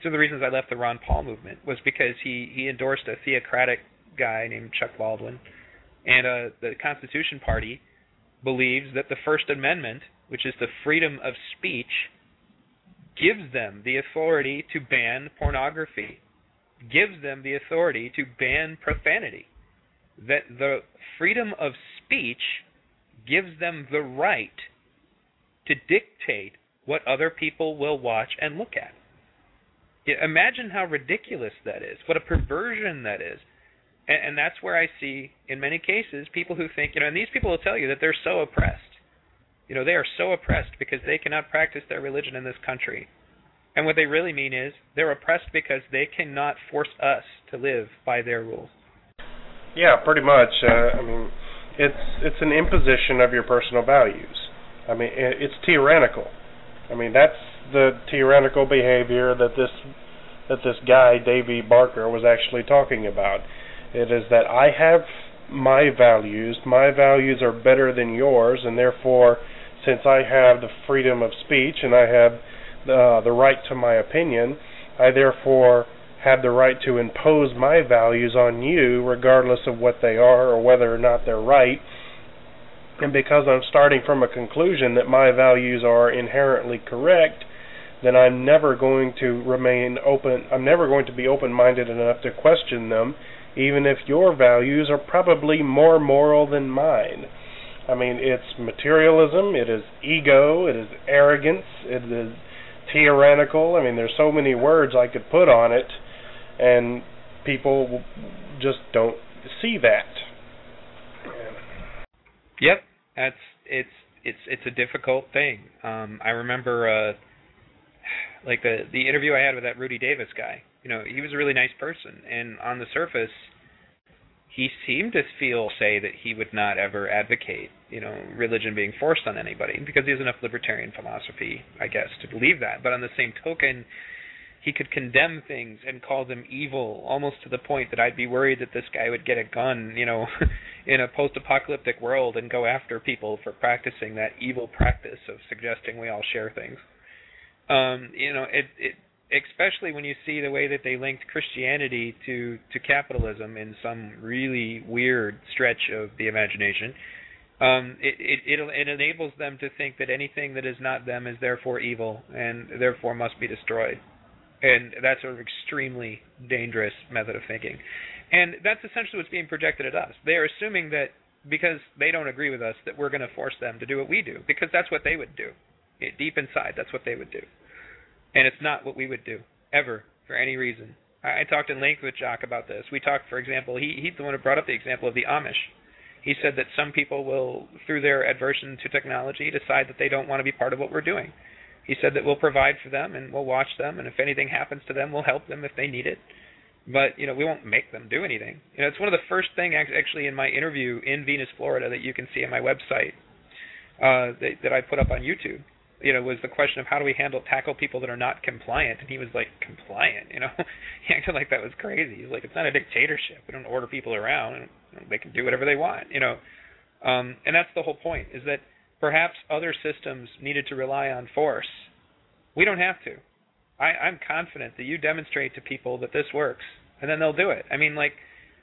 One of the reasons I left the Ron Paul movement was because he he endorsed a theocratic guy named Chuck Baldwin, and uh, the Constitution Party believes that the First Amendment, which is the freedom of speech, gives them the authority to ban pornography, gives them the authority to ban profanity. That the freedom of speech gives them the right to dictate what other people will watch and look at. Imagine how ridiculous that is, what a perversion that is. And, and that's where I see, in many cases, people who think, you know, and these people will tell you that they're so oppressed you know, they are so oppressed because they cannot practice their religion in this country. And what they really mean is they're oppressed because they cannot force us to live by their rules. Yeah, pretty much. Uh, I mean, it's it's an imposition of your personal values. I mean, it's tyrannical. I mean, that's the tyrannical behavior that this that this guy Davi Barker was actually talking about. It is that I have my values. My values are better than yours, and therefore, since I have the freedom of speech and I have uh, the right to my opinion, I therefore have the right to impose my values on you, regardless of what they are or whether or not they're right. And because I'm starting from a conclusion that my values are inherently correct, then I'm never going to remain open. I'm never going to be open minded enough to question them even if your values are probably more moral than mine. I mean, it's materialism, it is ego, it is arrogance, it is tyrannical. I mean, there's so many words I could put on it, and people just don't see that. Yep, that's it's it's it's a difficult thing. Um, I remember uh, like the the interview I had with that Rudy Davis guy you know, he was a really nice person, and on the surface, he seemed to feel say that he would not ever advocate, you know, religion being forced on anybody because he has enough libertarian philosophy, I guess, to believe that. But on the same token, he could condemn things and call them evil almost to the point that I'd be worried that this guy would get a gun, you know, in a post-apocalyptic world and go after people for practicing that evil practice of suggesting we all share things. Um, you know, it it especially when you see the way that they linked Christianity to to capitalism in some really weird stretch of the imagination. Um, it, it it enables them to think that anything that is not them is therefore evil and therefore must be destroyed, and that's an extremely dangerous method of thinking. And that's essentially what's being projected at us. They are assuming that because they don't agree with us that we're going to force them to do what we do because that's what they would do. It, deep inside, that's what they would do and it's not what we would do ever for any reason. I, I talked in length with Jacques about this. We talked, for example, he he's the one who brought up the example of the Amish. He said that some people will, through their aversion to technology, decide that they don't want to be part of what we're doing. He said that we'll provide for them and we'll watch them, and if anything happens to them, we'll help them if they need it. But you know, we won't make them do anything. You know, it's one of the first things actually in my interview in Venus, Florida, that you can see on my website uh, that, that I put up on YouTube you know, was the question of how do we handle tackle people that are not compliant, and he was like, compliant, you know, he acted like that was crazy. He's like, it's not a dictatorship. We don't order people around, they can do whatever they want, you know, um, and that's the whole point is that perhaps other systems needed to rely on force. We don't have to. I, I'm confident that you demonstrate to people that this works, and then they'll do it. I mean, like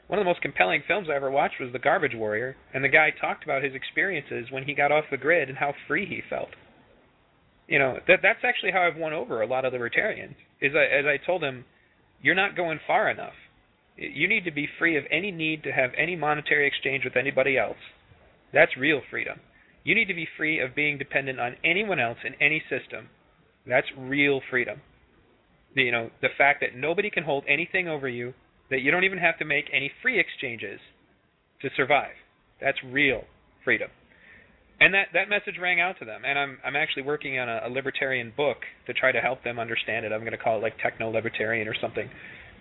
one of the most compelling films I ever watched was The Garbage Warrior, and the guy talked about his experiences when he got off the grid and how free he felt you know that that's actually how I've won over a lot of libertarians. Is I, as I told them, you're not going far enough. You need to be free of any need to have any monetary exchange with anybody else. That's real freedom. You need to be free of being dependent on anyone else in any system. That's real freedom. You know, the fact that nobody can hold anything over you, that you don't even have to make any free exchanges to survive. That's real freedom and that that message rang out to them. And I'm I'm actually working on a, a libertarian book to try to help them understand it. I'm going to call it like techno libertarian or something,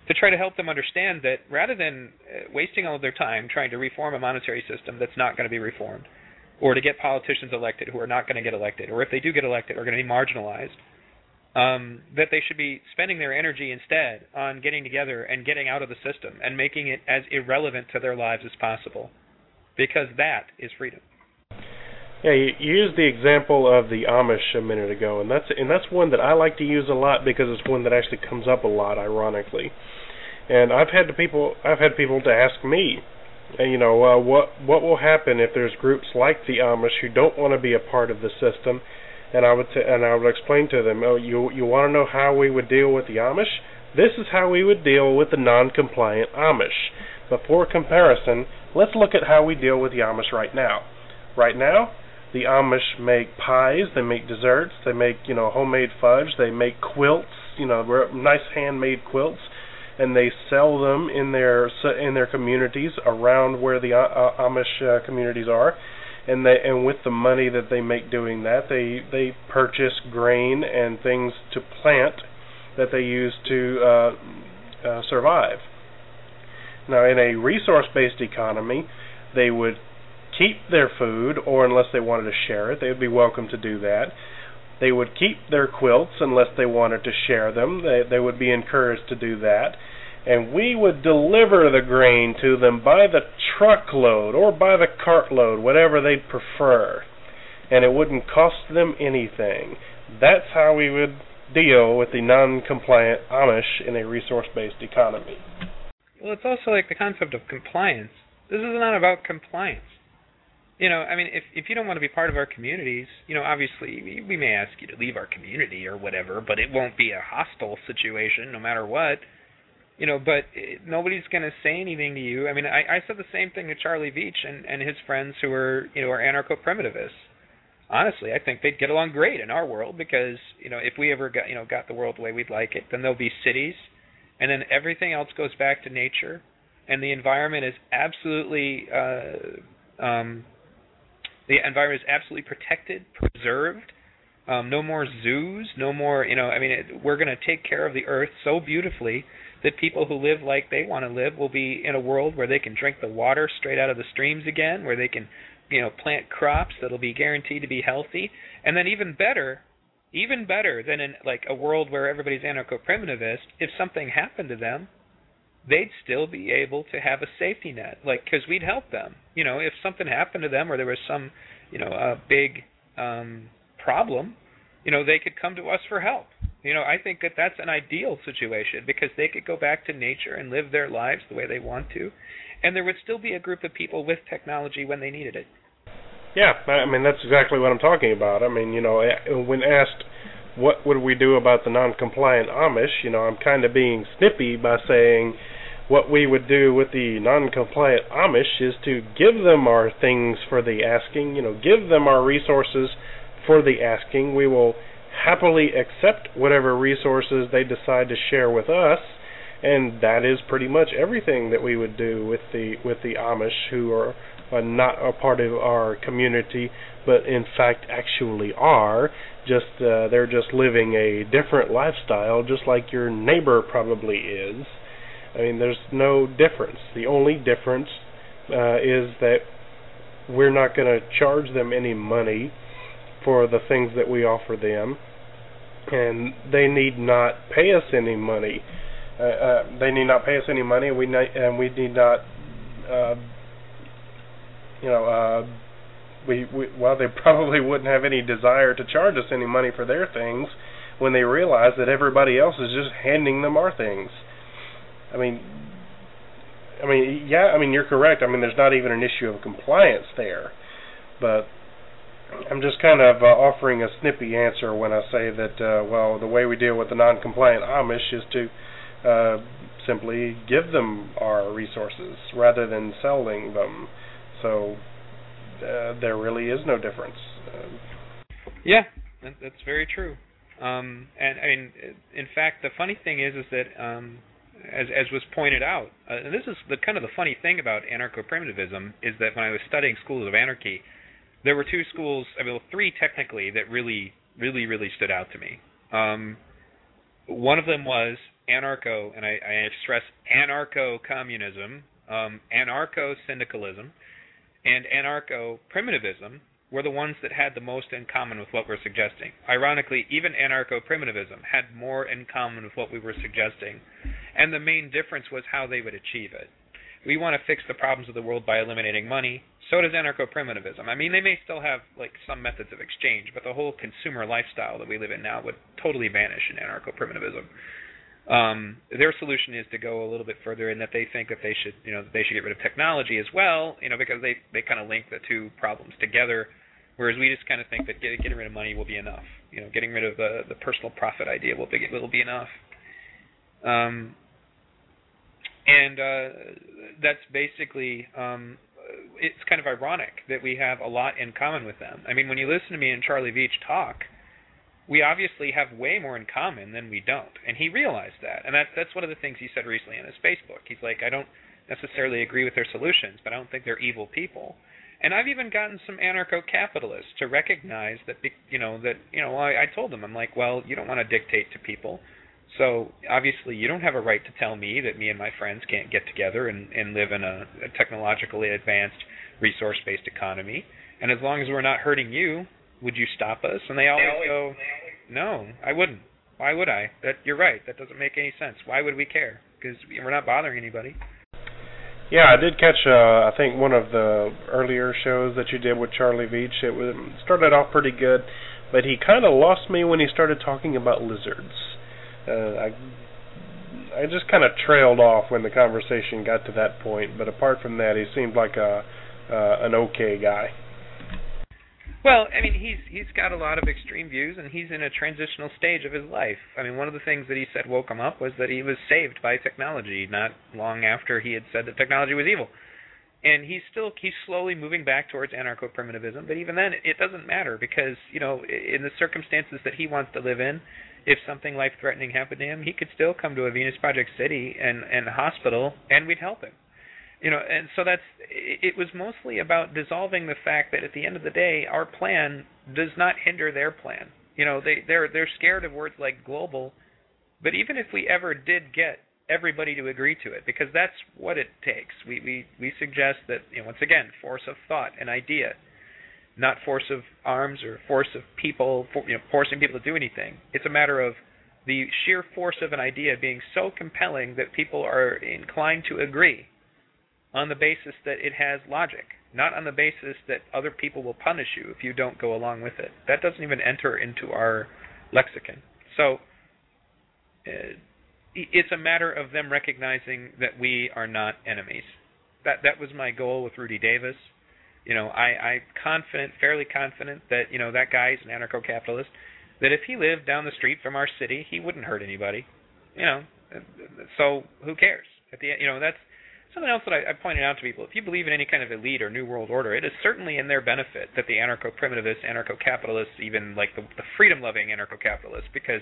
to try to help them understand that rather than uh, wasting all of their time trying to reform a monetary system that's not going to be reformed, or to get politicians elected who are not going to get elected, or if they do get elected are going to be marginalized. Um, that they should be spending their energy instead on getting together and getting out of the system and making it as irrelevant to their lives as possible, because that is freedom. Yeah, you used the example of the Amish a minute ago, and that's and that's one that I like to use a lot because it's one that actually comes up a lot, ironically. And I've had the people I've had people to ask me, and you know, uh, what what will happen if there's groups like the Amish who don't want to be a part of the system? And I would t- and I would explain to them, oh, you you want to know how we would deal with the Amish? This is how we would deal with the non-compliant Amish. But for comparison, let's look at how we deal with the Amish right now. Right now, the Amish make pies, they make desserts, they make you know homemade fudge, they make quilts, you know nice handmade quilts, and they sell them in their in their communities around where the uh, Amish uh, communities are, and they and with the money that they make doing that, they they purchase grain and things to plant that they use to uh, uh, survive. Now, in a resource-based economy, they would keep their food, or unless they wanted to share it, they would be welcome to do that. They would keep their quilts unless they wanted to share them. They, they would be encouraged to do that. And we would deliver the grain to them by the truckload or by the cartload, whatever they'd prefer. And it wouldn't cost them anything. That's how we would deal with the non compliant Amish in a resource based economy. Well, it's also like the concept of compliance. This is not about compliance you know, I mean, if if you don't want to be part of our communities, you know, obviously we, we may ask you to leave our community or whatever, but it won't be a hostile situation no matter what. You know, but it, nobody's going to say anything to you. I mean, I, I said the same thing to Charlie Veitch and and his friends who are you know are anarcho-primitivists. Honestly, I think they'd get along great in our world because you know if we ever got you know got the world the way we'd like it, then there'll be cities, and then everything else goes back to nature, and the environment is absolutely uh, um, the environment is absolutely protected, preserved. Um, no more zoos, no more, you know, I mean, it, we're going to take care of the earth so beautifully that people who live like they want to live will be in a world where they can drink the water straight out of the streams again, where they can, you know, plant crops that'll be guaranteed to be healthy, and then even better, even better than in like a world where everybody's anarcho-primitivist, if something happened to them, they'd still be able to have a safety net, like because we'd help them. You know, if something happened to them or there was some, you know, a big um, problem, you know, they could come to us for help. You know, I think that that's an ideal situation because they could go back to nature and live their lives the way they want to, and there would still be a group of people with technology when they needed it. Yeah, I mean that's exactly what I'm talking about. I mean, you know, eh, when asked what would we do about the non-compliant Amish, you know, I'm kind of being snippy by saying what we would do with the non-compliant Amish is to give them our things for the asking, you know, give them our resources for the asking. We will happily accept whatever resources they decide to share with us, and that is pretty much everything that we would do with the with the Amish who are uh, not a part of our community, but in fact actually are. Just uh, they're just living a different lifestyle, just like your neighbor probably is. I mean, there's no difference. The only difference uh, is that we're not going to charge them any money for the things that we offer them, and they need not pay us any money. Uh, uh, they need not pay us any money, and we ne- and we need not, uh, you know, uh, we, we well, they probably wouldn't have any desire to charge us any money for their things when they realize that everybody else is just handing them our things. I mean, I mean, yeah, I mean you're correct. I mean, there's not even an issue of compliance there, but I'm just kind of uh, offering a snippy answer when I say that uh, well, the way we deal with the non-compliant Amish is to uh, simply give them our resources rather than selling them. So uh, there really is no difference. Uh, yeah, that's very true. Um, and I mean, in fact, the funny thing is, is that um, as as was pointed out, uh, and this is the kind of the funny thing about anarcho-primitivism is that when I was studying schools of anarchy, there were two schools, I mean, well, three technically that really, really, really stood out to me. Um, one of them was anarcho, and I, I stress anarcho-communism, um, anarcho-syndicalism, and anarcho-primitivism, were the ones that had the most in common with what we're suggesting. Ironically, even anarcho primitivism had more in common with what we were suggesting, and the main difference was how they would achieve it. We want to fix the problems of the world by eliminating money. So does anarcho primitivism. I mean, they may still have like some methods of exchange, but the whole consumer lifestyle that we live in now would totally vanish in anarcho primitivism. Um, their solution is to go a little bit further in that they think that they should, you know, they should get rid of technology as well, you know, because they they kind of link the two problems together Whereas we just kind of think that get, getting rid of money will be enough. You know, getting rid of the the personal profit idea will be will be enough. Um, and uh, that's basically um, it's kind of ironic that we have a lot in common with them. I mean, when you listen to me and Charlie Veitch talk, we obviously have way more in common than we don't, and he realized that. And that's that's one of the things he said recently on his Facebook. He's like, I don't necessarily agree with their solutions, but I don't think they're evil people. And I've even gotten some anarcho-capitalists to recognize that, you know, that you know, I, I told them, I'm like, well, you don't want to dictate to people, So obviously, you don't have a right to tell me that me and my friends can't get together and, and live in a, a technologically advanced, resource-based economy. And as long as we're not hurting you, would you stop us? And they always go, No, I wouldn't. Why would I? That you're right. That doesn't make any sense. Why would we care? Because we're not bothering anybody. Yeah, I did catch. Uh, I think one of the earlier shows that you did with Charlie Veitch. It was, started off pretty good, but he kind of lost me when he started talking about lizards. Uh, I I just kind of trailed off when the conversation got to that point. But apart from that, he seemed like a uh, an okay guy. Well, I mean, he's he's got a lot of extreme views, and he's in a transitional stage of his life. I mean, one of the things that he said woke him up was that he was saved by technology not long after he had said that technology was evil. And he's still he's slowly moving back towards anarcho-primitivism, but even then, it doesn't matter because you know, in the circumstances that he wants to live in, if something life-threatening happened to him, he could still come to a Venus Project city and and hospital, and we'd help him. You know and so that's it was mostly about dissolving the fact that at the end of the day our plan does not hinder their plan. You know they they're they're scared of words like global but even if we ever did get everybody to agree to it because that's what it takes. We we we suggest that you know once again force of thought and idea not force of arms or force of people for, you know forcing people to do anything it's a matter of the sheer force of an idea being so compelling that people are inclined to agree on the basis that it has logic, not on the basis that other people will punish you if you don't go along with it. That doesn't even enter into our lexicon. So uh, it's a matter of them recognizing that we are not enemies. That that was my goal with Rudy Davis. You know, I, I'm confident, fairly confident that you know that guy is an anarcho-capitalist. That if he lived down the street from our city, he wouldn't hurt anybody. You know, so who cares? At the end, you know that's something else that I, I pointed out to people: if you believe in any kind of elite or new world order, it is certainly in their benefit that the anarcho-primitivists, anarcho-capitalists, even like the, the freedom-loving anarcho-capitalists, because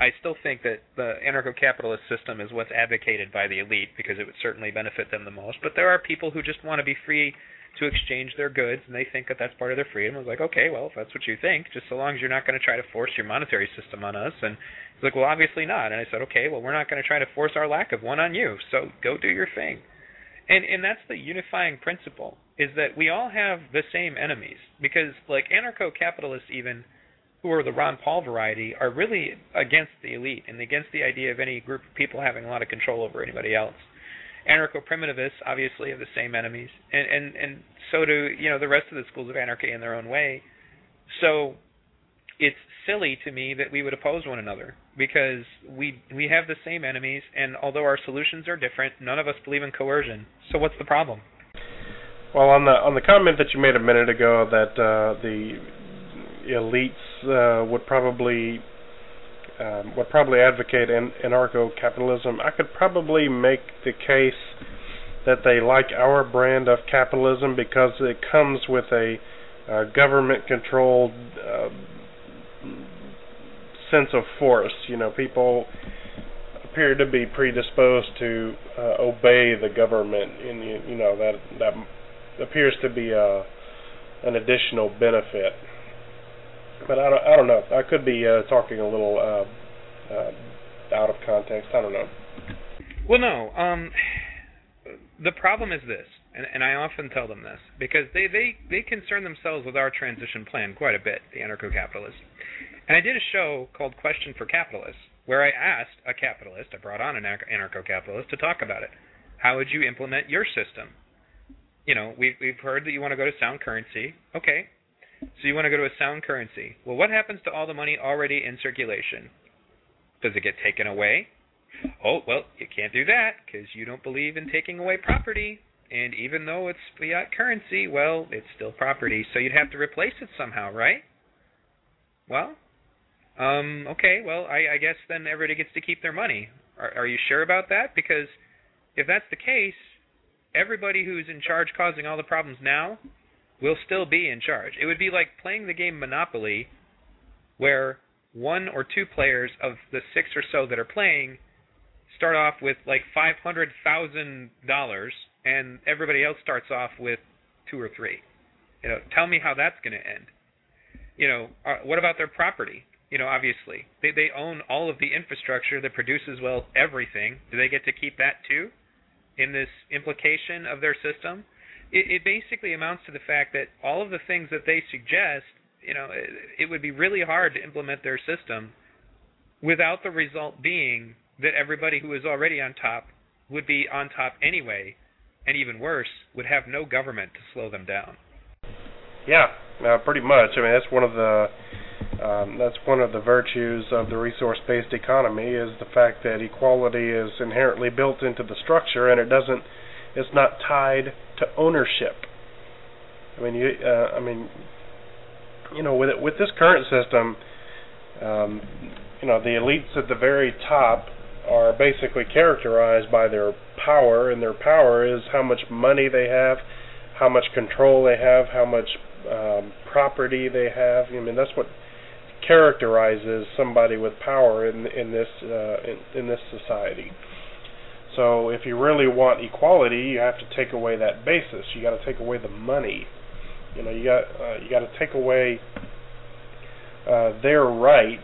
I still think that the anarcho-capitalist system is what's advocated by the elite because it would certainly benefit them the most. But there are people who just want to be free to exchange their goods, and they think that that's part of their freedom. I was like, okay, well, if that's what you think, just so long as you're not going to try to force your monetary system on us. And he's like, well, obviously not. And I said, okay, well, we're not going to try to force our lack of one on you. So go do your thing. And and that's the unifying principle is that we all have the same enemies because like anarcho-capitalists even who are the Ron Paul variety are really against the elite and against the idea of any group of people having a lot of control over anybody else. Anarcho-primitivists obviously have the same enemies, and and and so do you know the rest of the schools of anarchy in their own way. So it's silly to me that we would oppose one another because we we have the same enemies, and although our solutions are different, none of us believe in coercion. So what's the problem? Well, on the on the comment that you made a minute ago that uh, the elites uh, would probably um, would probably advocate an- anarcho-capitalism, I could probably make the case that they like our brand of capitalism because it comes with a uh, government-controlled uh, sense of force. You know, people appear to be predisposed to uh, obey the government, and you, you know that that appears to be a uh, an additional benefit. But I don't, I don't know. I could be uh, talking a little uh, uh, out of context. I don't know. Well, no. Um, the problem is this, and, and I often tell them this because they, they, they concern themselves with our transition plan quite a bit, the anarcho-capitalists. And I did a show called Question for Capitalists, where I asked a capitalist, I brought on an anarcho capitalist to talk about it. How would you implement your system? You know, we've, we've heard that you want to go to sound currency. Okay. So you want to go to a sound currency. Well, what happens to all the money already in circulation? Does it get taken away? Oh, well, you can't do that because you don't believe in taking away property. And even though it's fiat currency, well, it's still property. So you'd have to replace it somehow, right? Well, um, okay, well, I, I guess then everybody gets to keep their money. Are, are you sure about that? Because if that's the case, everybody who's in charge causing all the problems now will still be in charge. It would be like playing the game Monopoly, where one or two players of the six or so that are playing start off with like five hundred thousand dollars, and everybody else starts off with two or three. You know, tell me how that's going to end. You know, uh, what about their property? you know, obviously they they own all of the infrastructure that produces well everything. Do they get to keep that too? In this implication of their system, it, it basically amounts to the fact that all of the things that they suggest, you know, it, it would be really hard to implement their system without the result being that everybody who is already on top would be on top anyway, and even worse, would have no government to slow them down. Yeah, uh, pretty much. I mean, that's one of the um, that's one of the virtues of the resource-based economy is the fact that equality is inherently built into the structure, and it doesn't. It's not tied to ownership. I mean, you. Uh, I mean, you know, with it, with this current system, um, you know, the elites at the very top are basically characterized by their power, and their power is how much money they have, how much control they have, how much um, property they have. I mean, that's what characterizes somebody with power in in this uh, in, in this society. So, if you really want equality, you have to take away that basis. You got to take away the money. You know, you got uh, you got to take away uh, their right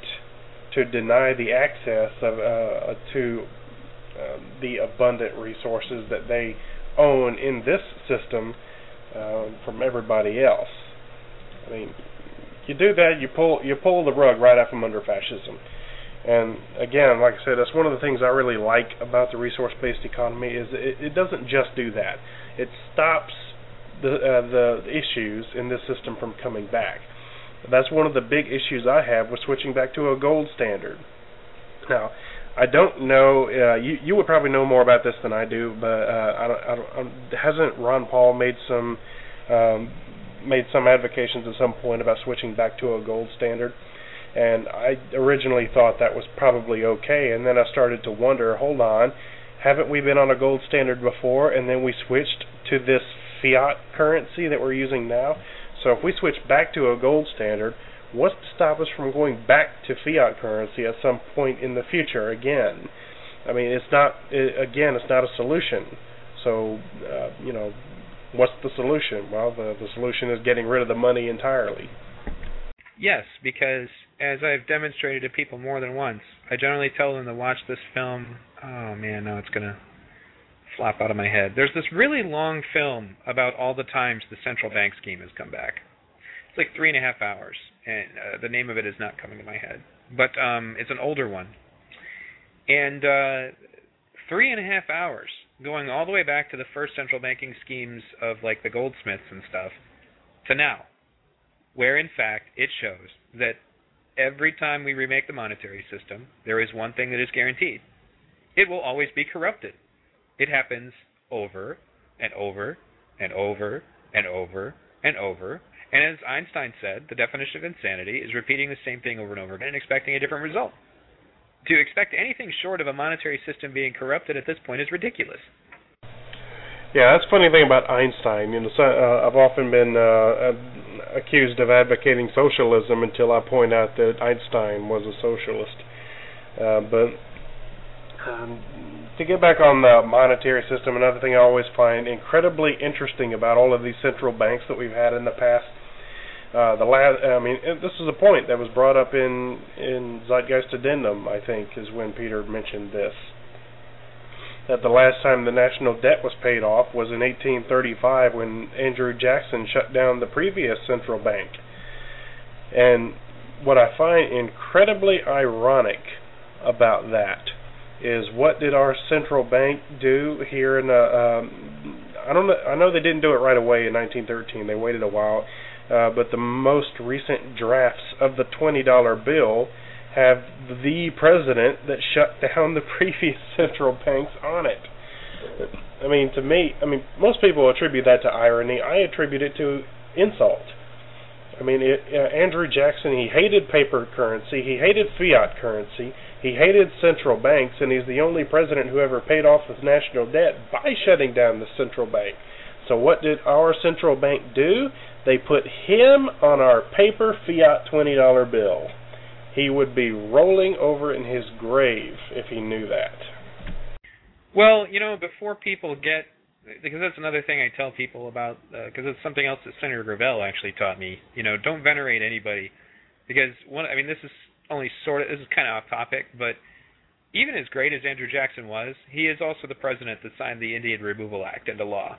to deny the access of uh, to uh, the abundant resources that they own in this system uh, from everybody else. I mean, you do that, you pull you pull the rug right out from under fascism. And again, like I said, that's one of the things I really like about the resource-based economy is it, it doesn't just do that. It stops the uh, the issues in this system from coming back. That's one of the big issues I have with switching back to a gold standard. Now, I don't know. Uh, you you would probably know more about this than I do, but uh, I don't, I don't, I um, hasn't Ron Paul made some um, made some advocations at some point about switching back to a gold standard? And I originally thought that was probably okay, and then I started to wonder. Hold on, haven't we been on a gold standard before, and then we switched to this fiat currency that we're using now? So if we switch back to a gold standard, what's to stop us from going back to fiat currency at some point in the future again? I mean, it's not it, again, it's not a solution. So uh, you know, what's the solution? Well, the the solution is getting rid of the money entirely. Yes, because as I've demonstrated to people more than once, I generally tell them to watch this film. Oh man, now it's gonna flop out of my head. There's this really long film about all the times the central bank scheme has come back. It's like three and a half hours, and uh, the name of it is not coming to my head, but um, it's an older one. And uh, three and a half hours, going all the way back to the first central banking schemes of like the goldsmiths and stuff, to now, where in fact it shows that every time we remake the monetary system, there is one thing that is guaranteed: it will always be corrupted. It happens over and over and over and over and over. And as Einstein said, the definition of insanity is repeating the same thing over and over again and expecting a different result. To expect anything short of a monetary system being corrupted at this point is ridiculous. Yeah, that's the funny thing about Einstein. You know, so, uh, I've often been uh, accused of advocating socialism until I point out that Einstein was a socialist. Uh, but um, to get back on the monetary system, another thing I always find incredibly interesting about all of these central banks that we've had in the past. Uh, the last, I mean, this is a point that was brought up in in Zeitgeist Addendum. I think is when Peter mentioned this. That the last time the national debt was paid off was in 1835 when Andrew Jackson shut down the previous central bank. And what I find incredibly ironic about that is what did our central bank do here in the um, I don't know I know they didn't do it right away in 1913 they waited a while uh, but the most recent drafts of the $20 bill have the president that shut down the previous central banks on it I mean to me I mean most people attribute that to irony I attribute it to insult I mean, it, uh, Andrew Jackson, he hated paper currency, he hated fiat currency, he hated central banks, and he's the only president who ever paid off his national debt by shutting down the central bank. So what did our central bank do? They put him on our paper fiat $20 bill. He would be rolling over in his grave if he knew that. Well, you know, before people get because that's another thing I tell people about because uh, it's something else that Senator Gravel actually taught me. You know, don't venerate anybody because one. I mean, this is only sort of this is kind of off topic, but even as great as Andrew Jackson was, he is also the president that signed the Indian Removal Act into law.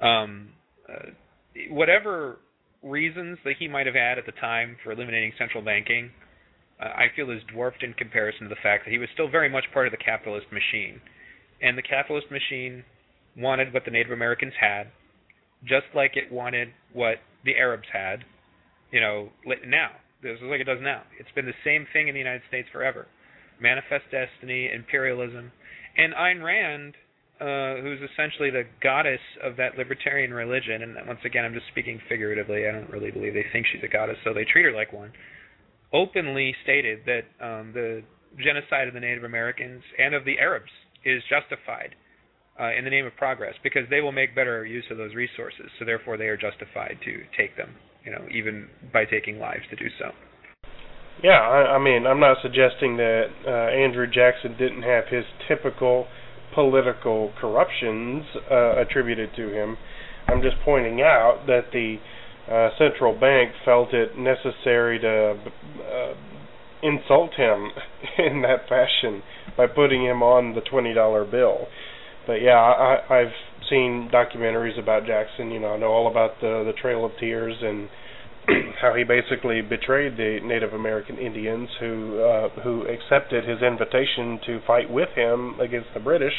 Um, uh, whatever reasons that he might have had at the time for eliminating central banking, uh, I feel is dwarfed in comparison to the fact that he was still very much part of the capitalist machine. And the capitalist machine wanted what the Native Americans had, just like it wanted what the Arabs had, you know, now. This is like it does now. It's been the same thing in the United States forever. Manifest destiny, imperialism, and Ayn Rand, uh, who's essentially the goddess of that libertarian religion. And once again, I'm just speaking figuratively. I don't really believe they think she's a goddess, so they treat her like one. Openly stated that um, the genocide of the Native Americans and of the Arabs is justified uh, in the name of progress because they will make better use of those resources. So therefore, they are justified to take them. You know, even by taking lives to do so. Yeah, I, I mean, I'm not suggesting that uh, Andrew Jackson didn't have his typical political corruptions uh, attributed to him. I'm just pointing out that the uh, central bank felt it necessary to uh, insult him in that fashion by putting him on the $20 bill. But yeah, I, I've seen documentaries about Jackson. You know, I know all about the the Trail of Tears and how he basically betrayed the Native American Indians who uh, who accepted his invitation to fight with him against the British.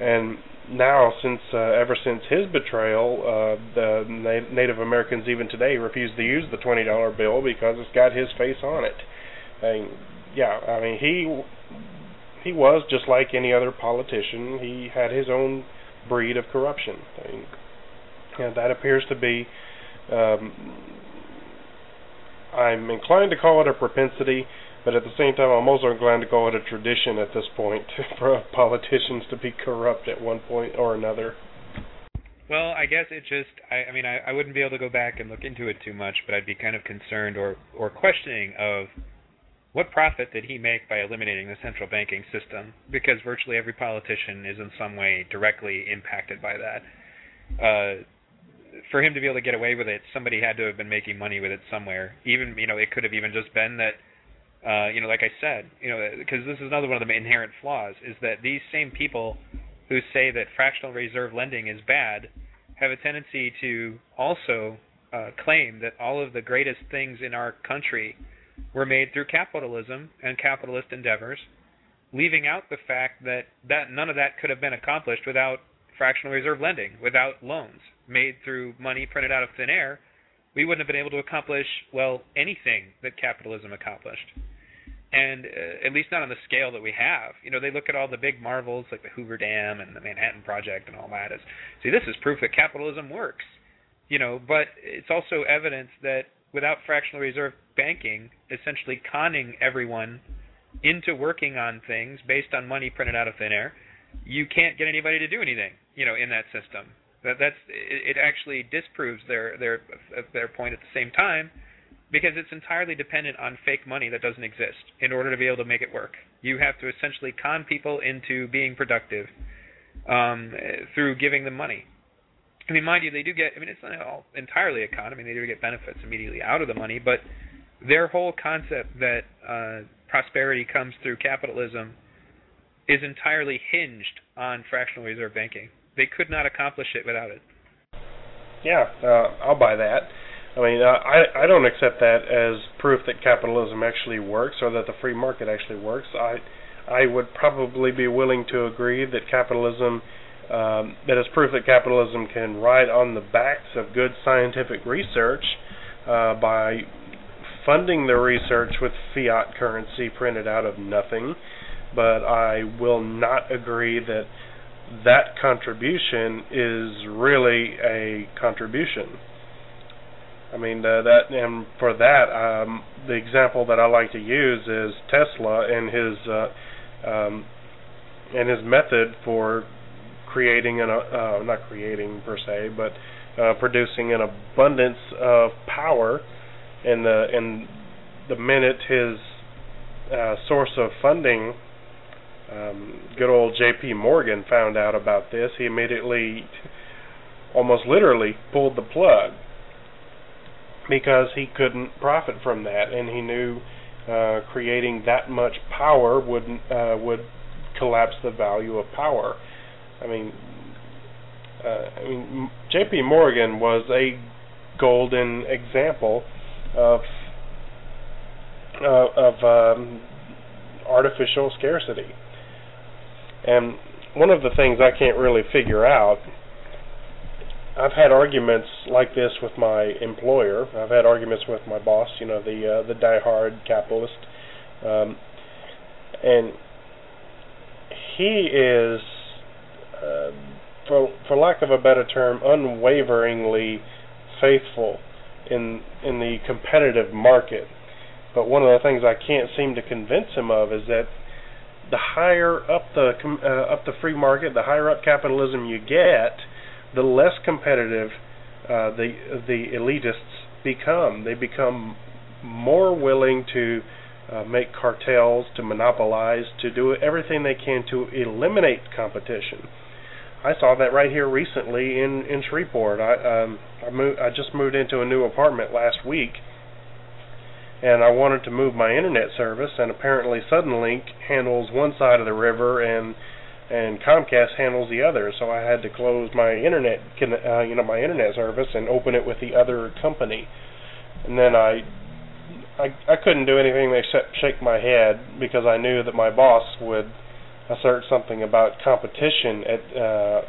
And now, since uh, ever since his betrayal, uh, the Na- Native Americans even today refuse to use the twenty dollar bill because it's got his face on it. And yeah, I mean he he was just like any other politician. He had his own breed of corruption. And that appears to be. Um, I'm inclined to call it a propensity, but at the same time, I'm also inclined to call it a tradition at this point for politicians to be corrupt at one point or another. Well, I guess it just I, I mean I, I wouldn't be able to go back and look into it too much, but I'd be kind of concerned or or questioning of what profit did he make by eliminating the central banking system? Because virtually every politician is in some way directly impacted by that. Uh, for him to be able to get away with it, somebody had to have been making money with it somewhere. Even you know, it could have even just been that, uh, you know, like I said, you know, because this is another one of the inherent flaws is that these same people who say that fractional reserve lending is bad have a tendency to also uh, claim that all of the greatest things in our country were made through capitalism and capitalist endeavors, leaving out the fact that, that none of that could have been accomplished without fractional reserve lending, without loans made through money printed out of thin air. We wouldn't have been able to accomplish, well, anything that capitalism accomplished. And uh, at least not on the scale that we have. You know, they look at all the big marvels like the Hoover Dam and the Manhattan Project and all that as, see, this is proof that capitalism works. You know, but it's also evidence that without fractional reserve banking, essentially conning everyone into working on things based on money printed out of thin air, you can't get anybody to do anything, you know, in that system. That that's it, it actually disproves their their their point at the same time because it's entirely dependent on fake money that doesn't exist in order to be able to make it work. You have to essentially con people into being productive um, through giving them money. I mean, mind you, they do get. I mean, it's not all entirely a con. I mean, they do get benefits immediately out of the money, but their whole concept that uh, prosperity comes through capitalism is entirely hinged on fractional reserve banking. They could not accomplish it without it. Yeah, uh, I'll buy that. I mean, uh, I I don't accept that as proof that capitalism actually works or that the free market actually works. I I would probably be willing to agree that capitalism um, that is proof that capitalism can ride on the backs of good scientific research uh, by funding the research with fiat currency printed out of nothing. But I will not agree that that contribution is really a contribution. I mean uh, that, and for that, um, the example that I like to use is Tesla and his uh, um, and his method for creating an uh, not creating per se, but uh, producing an abundance of power in the in the minute his uh, source of funding, um, good old J.P. Morgan, found out about this, he immediately, almost literally, pulled the plug because he couldn't profit from that, and he knew uh, creating that much power would uh, would collapse the value of power. I mean, uh, I mean, J.P. Morgan was a golden example of uh, of um, artificial scarcity. And one of the things I can't really figure out, I've had arguments like this with my employer. I've had arguments with my boss, you know, the uh, the diehard capitalist, um, and he is, uh, for for lack of a better term, unwaveringly faithful in in the competitive market. But one of the things I can't seem to convince him of is that the higher up the uh, up the free market, the higher up capitalism you get, the less competitive uh, the the elitists become. They become more willing to uh, make cartels, to monopolize, to do everything they can to eliminate competition. I saw that right here recently in in Shreveport. I um I moved I just moved into a new apartment last week and I wanted to move my internet service and apparently Suddenlink handles one side of the river and and Comcast handles the other. So I had to close my internet uh, you know my internet service and open it with the other company. And then I I I couldn't do anything except shake my head because I knew that my boss would assert something about competition at uh,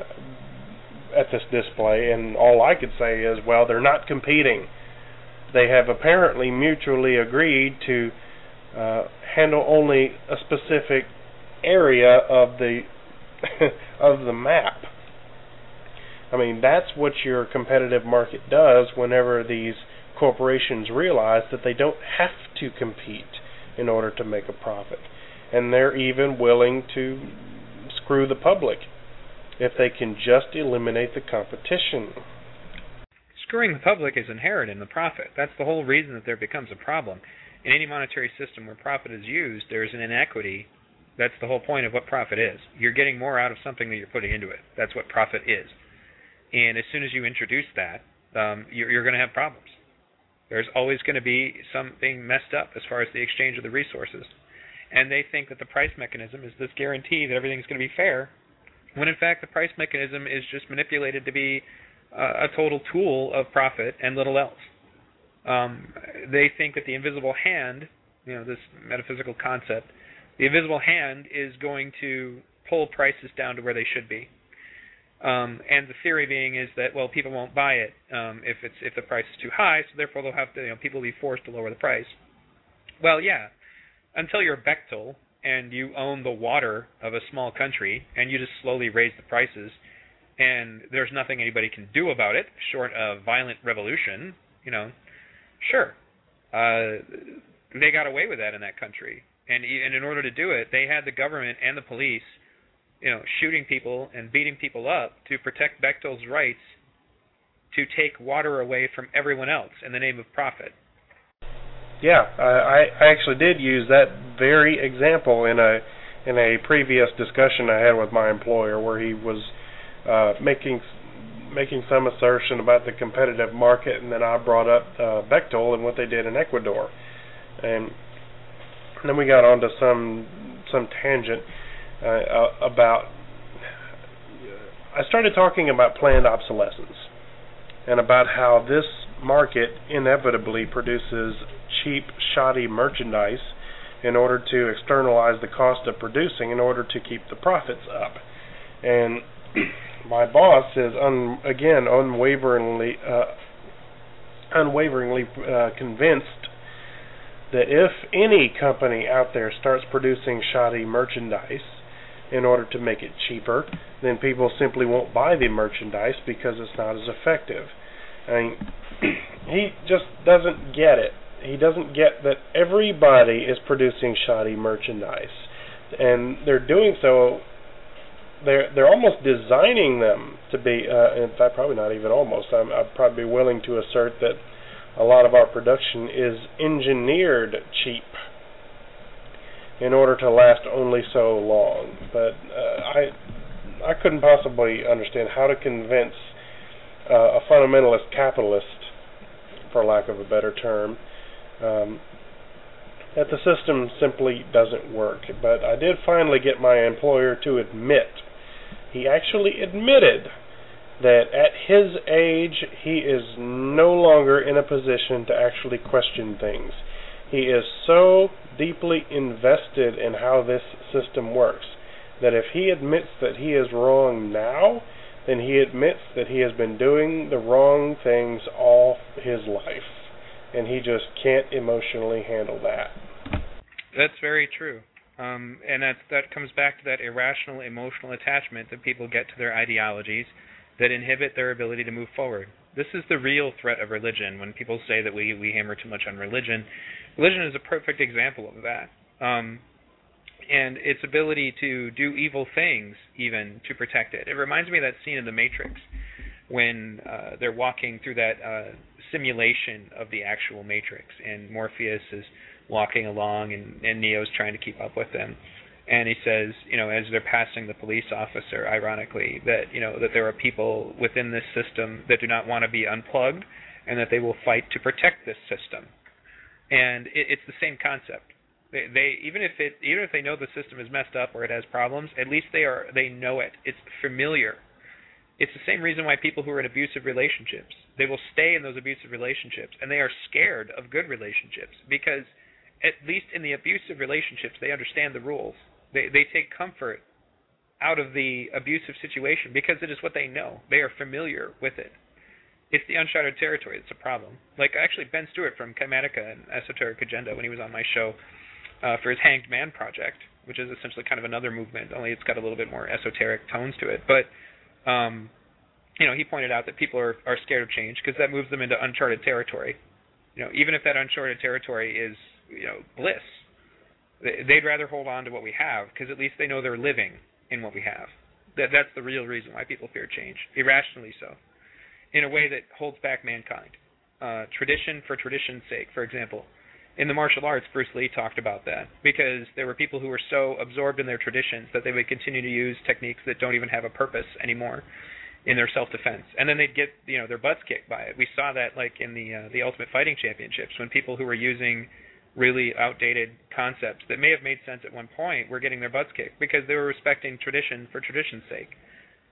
at this display, and all I could say is, well, they're not competing. They have apparently mutually agreed to uh, handle only a specific area of the of the map. I mean, that's what your competitive market does whenever these corporations realize that they don't have to compete in order to make a profit and they're even willing to screw the public if they can just eliminate the competition. Screwing the public is inherent in the profit. That's the whole reason that there becomes a problem. In any monetary system where profit is used, there's an inequity. That's the whole point of what profit is. You're getting more out of something than you're putting into it. That's what profit is. And as soon as you introduce that, um, you're, you're going to have problems. There's always going to be something messed up as far as the exchange of the resources and they think that the price mechanism is this guarantee that everything's going to be fair, when in fact the price mechanism is just manipulated to be a total tool of profit and little else. Um, they think that the invisible hand, you know, this metaphysical concept, the invisible hand is going to pull prices down to where they should be. Um, and the theory being is that well, people won't buy it um, if it's if the price is too high, so therefore they'll have to, you know, people will be forced to lower the price. Well, yeah, until you're Bechtel and you own the water of a small country and you just slowly raise the prices and there's nothing anybody can do about it short of violent revolution, you know, sure. Uh, they got away with that in that country. And and in order to do it, they had the government and the police, you know, shooting people and beating people up to protect Bechtel's rights to take water away from everyone else in the name of profit. Yeah, I, I actually did use that very example in a in a previous discussion I had with my employer, where he was uh, making making some assertion about the competitive market, and then I brought up uh, Bechtel and what they did in Ecuador, and then we got onto some some tangent uh, about. I started talking about planned obsolescence, and about how this market inevitably produces cheap, shoddy merchandise in order to externalize the cost of producing in order to keep the profits up. And my boss is un, again unwaveringly uh, unwaveringly uh, convinced that if any company out there starts producing shoddy merchandise in order to make it cheaper, then people simply won't buy the merchandise because it's not as effective. I mean, he just doesn't get it he doesn't get that everybody is producing shoddy merchandise, and they're doing so. They're they're almost designing them to be. Uh, in fact, probably not even almost. I'm, I'd probably be willing to assert that a lot of our production is engineered cheap in order to last only so long. But uh, I I couldn't possibly understand how to convince uh, a fundamentalist capitalist, for lack of a better term, um, that the system simply doesn't work. But I did finally get my employer to admit, he actually admitted that at his age he is no longer in a position to actually question things. He is so deeply invested in how this system works that if he admits that he is wrong now, then he admits that he has been doing the wrong things all his life. And he just can't emotionally handle that. That's very true. Um, and that that comes back to that irrational emotional attachment that people get to their ideologies that inhibit their ability to move forward. This is the real threat of religion. When people say that we we hammer too much on religion, religion is a perfect example of that. Um, and its ability to do evil things even to protect it. It reminds me of that scene in The Matrix when uh, they're walking through that uh, simulation of the actual Matrix, and Morpheus is walking along, and, and Neo's trying to keep up with him. And he says, you know, as they're passing the police officer, ironically, that you know that there are people within this system that do not want to be unplugged, and that they will fight to protect this system. And it, it's the same concept they, they even if it even if they know the system is messed up or it has problems, at least they are they know it. It's familiar. It's the same reason why people who are in abusive relationships they will stay in those abusive relationships and they are scared of good relationships because at least in the abusive relationships they understand the rules. They they take comfort out of the abusive situation because it is what they know. They are familiar with it. It's the uncharted territory that's a problem. Like actually Ben Stewart from Kymatica and Esoteric Agenda when he was on my show uh, for his Hanged Man project, which is essentially kind of another movement, only it's got a little bit more esoteric tones to it. But um, you know, he pointed out that people are are scared of change because that moves them into uncharted territory. You know, even if that uncharted territory is you know bliss, they'd rather hold on to what we have because at least they know they're living in what we have. That that's the real reason why people fear change, irrationally so, in a way that holds back mankind. Uh, tradition for tradition's sake, for example in the martial arts, Bruce Lee talked about that because there were people who were so absorbed in their traditions that they would continue to use techniques that don't even have a purpose anymore in their self-defense, and then they'd get you know their butts kicked by it. We saw that like in the uh, the Ultimate Fighting Championships when people who were using really outdated concepts that may have made sense at one point were getting their butts kicked because they were respecting tradition for tradition's sake.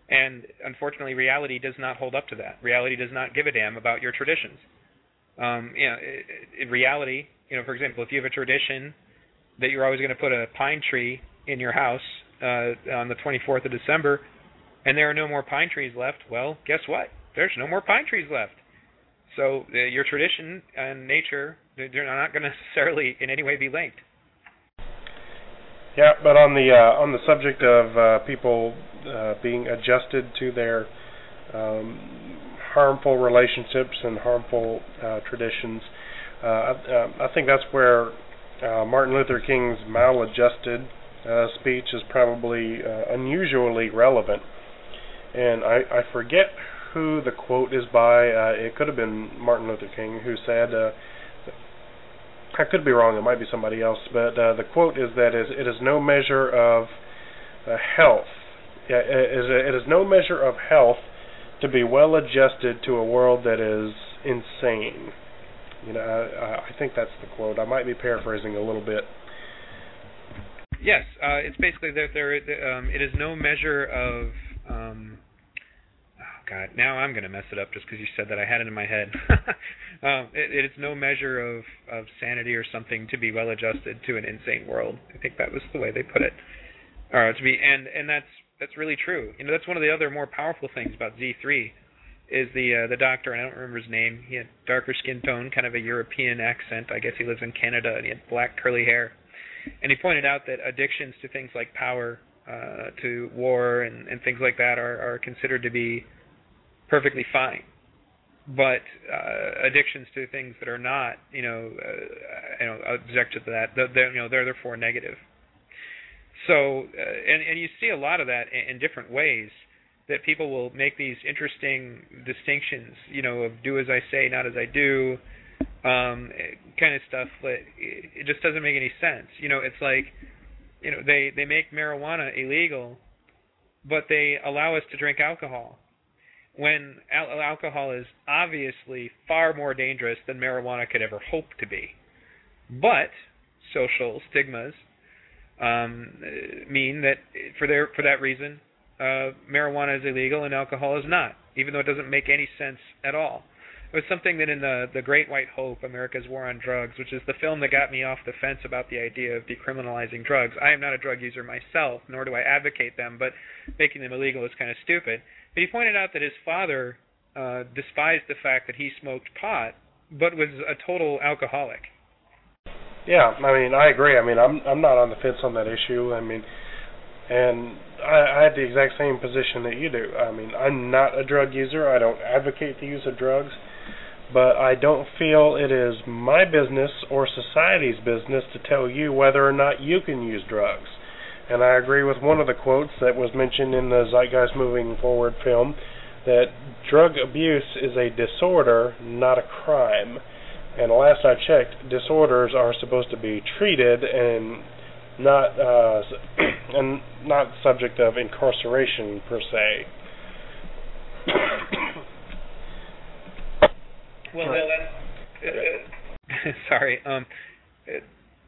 And unfortunately, reality does not hold up to that. Reality does not give a damn about your traditions. Um, you know, in reality, you know, for example, if you have a tradition that you're always going to put a pine tree in your house uh, on the 24th of December, and there are no more pine trees left, well, guess what? There's no more pine trees left. So uh, your tradition and nature, they're not going to necessarily in any way be linked. Yeah, but on the uh, on the subject of uh, people uh, being adjusted to their um, harmful relationships and harmful uh, traditions, uh, I, I think that's where uh, Martin Luther King's maladjusted uh, speech is probably uh, unusually relevant. And I, I forget who the quote is by. Uh, it could have been Martin Luther King who said, uh, I could be wrong, it might be somebody else, but uh, the quote is that is, it is no measure of uh, health. Yeah, it is, it is no measure of health to be well adjusted to a world that is insane. You know, I, I think that's the quote. I might be paraphrasing a little bit. Yes, uh, it's basically that there. Um, it is no measure of. Um, God, now I'm going to mess it up just because you said that. I had it in my head. um, it, it is no measure of of sanity or something to be well adjusted to an insane world. I think that was the way they put it. Or to be, and and that's that's really true. You know, that's one of the other more powerful things about Z3 is the uh, the doctor, and I don't remember his name. He had darker skin tone, kind of a European accent. I guess he lives in Canada, and he had black curly hair. And he pointed out that addictions to things like power, uh, to war, and, and things like that are, are considered to be perfectly fine. But uh, addictions to things that are not, you know, uh, you know, objective to that, they're, you know, they're therefore negative. So, uh, and and you see a lot of that in, in different ways that people will make these interesting distinctions, you know, of do as I say, not as I do, um, kind of stuff. That it just doesn't make any sense. You know, it's like, you know, they they make marijuana illegal, but they allow us to drink alcohol, when al- alcohol is obviously far more dangerous than marijuana could ever hope to be. But social stigmas um, mean that for their for that reason, uh, marijuana is illegal and alcohol is not, even though it doesn't make any sense at all. It was something that in the the Great White Hope, America's War on Drugs, which is the film that got me off the fence about the idea of decriminalizing drugs. I am not a drug user myself, nor do I advocate them, but making them illegal is kind of stupid. But he pointed out that his father uh, despised the fact that he smoked pot, but was a total alcoholic. Yeah, I mean, I agree. I mean, I'm I'm not on the fence on that issue. I mean, and I, I have the exact same position that you do. I mean, I'm not a drug user. I don't advocate the use of drugs but I don't feel it is my business or society's business to tell you whether or not you can use drugs. And I agree with one of the quotes that was mentioned in the Zeitgeist Moving Forward film that drug abuse is a disorder, not a crime. And last I checked, disorders are supposed to be treated and not uh, and not subject of incarceration per se. Well, uh, uh, sorry. Um, uh,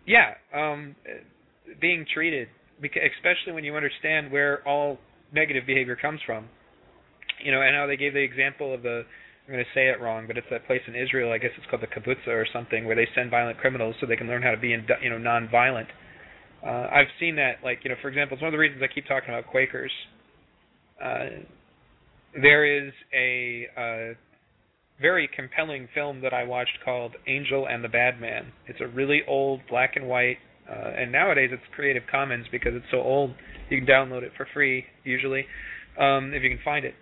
yeah. Um, being treated, especially when you understand where all negative behavior comes from. You know, and how they gave the example of the I'm going to say it wrong, but it's that place in Israel. I guess it's called the kibbutz or something, where they send violent criminals so they can learn how to be, in, you know, non-violent. Uh, I've seen that, like, you know, for example, it's one of the reasons I keep talking about Quakers. Uh, there is a uh, very compelling film that I watched called Angel and the Bad Man. It's a really old black and white, uh, and nowadays it's Creative Commons because it's so old. You can download it for free usually, um, if you can find it.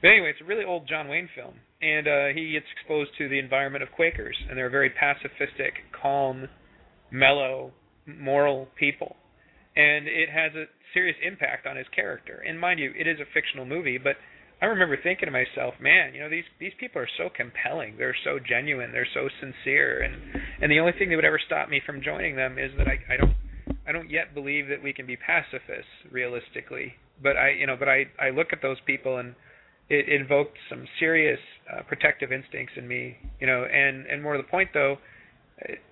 But anyway, it's a really old John Wayne film, and uh, he gets exposed to the environment of Quakers, and they're very pacifistic, calm, mellow, moral people, and it has a serious impact on his character. And mind you, it is a fictional movie, but I remember thinking to myself, man, you know these these people are so compelling. They're so genuine. They're so sincere, and and the only thing that would ever stop me from joining them is that I I don't I don't yet believe that we can be pacifists realistically. But I you know but I I look at those people and it invoked some serious uh, protective instincts in me, you know. And and more to the point though,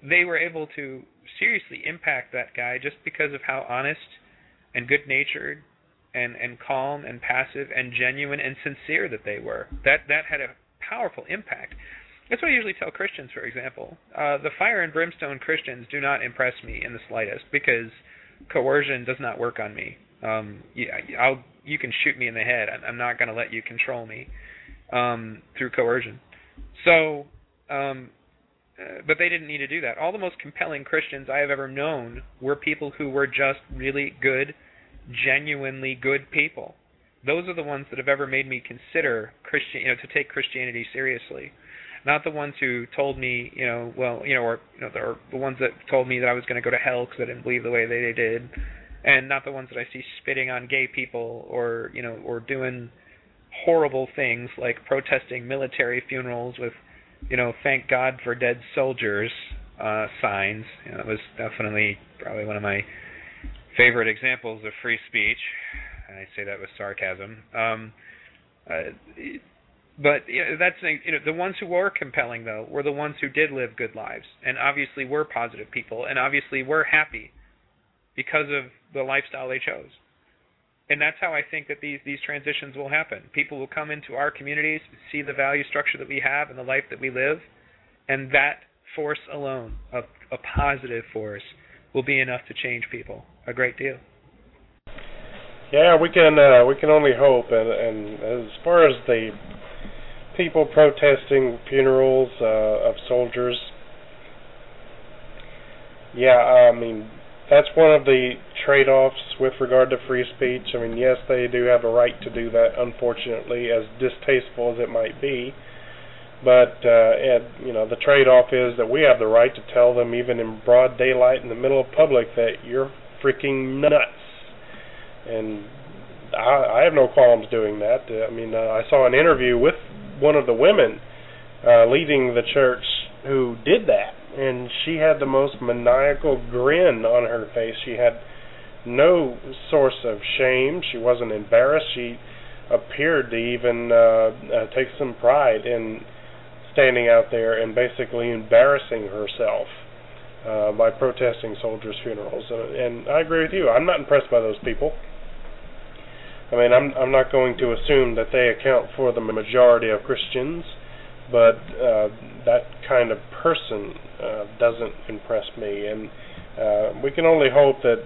they were able to seriously impact that guy just because of how honest and good natured and and calm and passive and genuine and sincere that they were. That that had a powerful impact. That's what I usually tell Christians, for example. Uh, the fire and brimstone Christians do not impress me in the slightest because coercion does not work on me. Um, you, I'll you can shoot me in the head. I'm not going to let you control me um, through coercion. So, um, uh, but they didn't need to do that. All the most compelling Christians I have ever known were people who were just really good genuinely good people. Those are the ones that have ever made me consider Christian, you know, to take Christianity seriously. Not the ones who told me, you know, well, you know, or you know, the, ones that told me that I was going to go to hell because I didn't believe the way they, they did, and not the ones that I see spitting on gay people or you know, or doing horrible things like protesting military funerals with, you know, thank God for dead soldiers uh, signs. You know, that was definitely probably one of my favorite examples of free speech. And I say that with sarcasm. Um, uh, but you know, that's you know the ones who were compelling though were the ones who did live good lives and obviously were positive people and obviously were happy because of the lifestyle they chose. And that's how I think that these these transitions will happen. People will come into our communities, see the value structure that we have and the life that we live, and that force alone, a, a positive force, will be enough to change people a great deal. Yeah, we can uh, we can only hope. And, and as far as the people protesting funerals uh, of soldiers, yeah, I mean that's one of the trade-offs with regard to free speech. I mean, yes, they do have a right to do that. Unfortunately, as distasteful as it might be, but uh, and, you know the trade-off is that we have the right to tell them, even in broad daylight in the middle of public, that you're freaking nuts. And I, I have no qualms doing that. Uh, I mean, uh, I saw an interview with one of the women uh, leading the church who did that, and she had the most maniacal grin on her face. She had no source of shame. She wasn't embarrassed. She appeared to even uh, uh, take some pride in standing out there and basically embarrassing herself uh, by protesting soldiers' funerals. And, and I agree with you. I'm not impressed by those people. I mean, I'm I'm not going to assume that they account for the majority of Christians, but uh, that kind of person uh, doesn't impress me, and uh, we can only hope that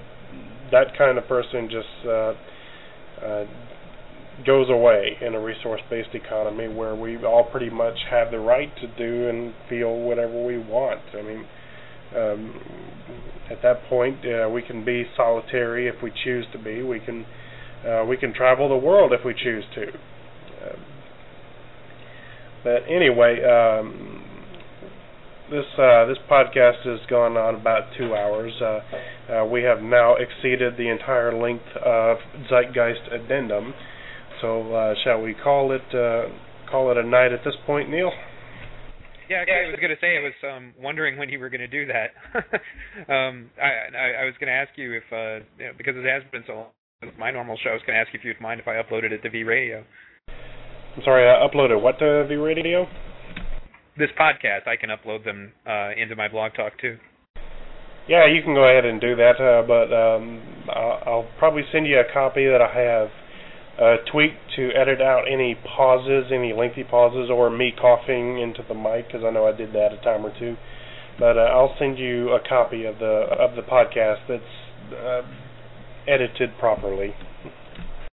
that kind of person just uh, uh, goes away in a resource-based economy where we all pretty much have the right to do and feel whatever we want. I mean, um, at that point, uh, we can be solitary if we choose to be. We can uh, we can travel the world if we choose to. Uh, but anyway, um, this uh, this podcast has gone on about two hours. Uh, uh, we have now exceeded the entire length of Zeitgeist Addendum. So uh, shall we call it uh, call it a night at this point, Neil? Yeah, actually, I was going to say I was um, wondering when you were going to do that. um, I, I, I was going to ask you if uh, you know, because it has been so long since my normal show. I was going to ask you if you'd mind if I uploaded it to V Radio. I'm sorry, I uploaded what to V Radio? this podcast, I can upload them uh, into my blog talk too. Yeah, you can go ahead and do that, uh, but um, I'll, I'll probably send you a copy that I have uh, tweak to edit out any pauses, any lengthy pauses, or me coughing into the mic because I know I did that a time or two. But uh, I'll send you a copy of the of the podcast that's uh, edited properly.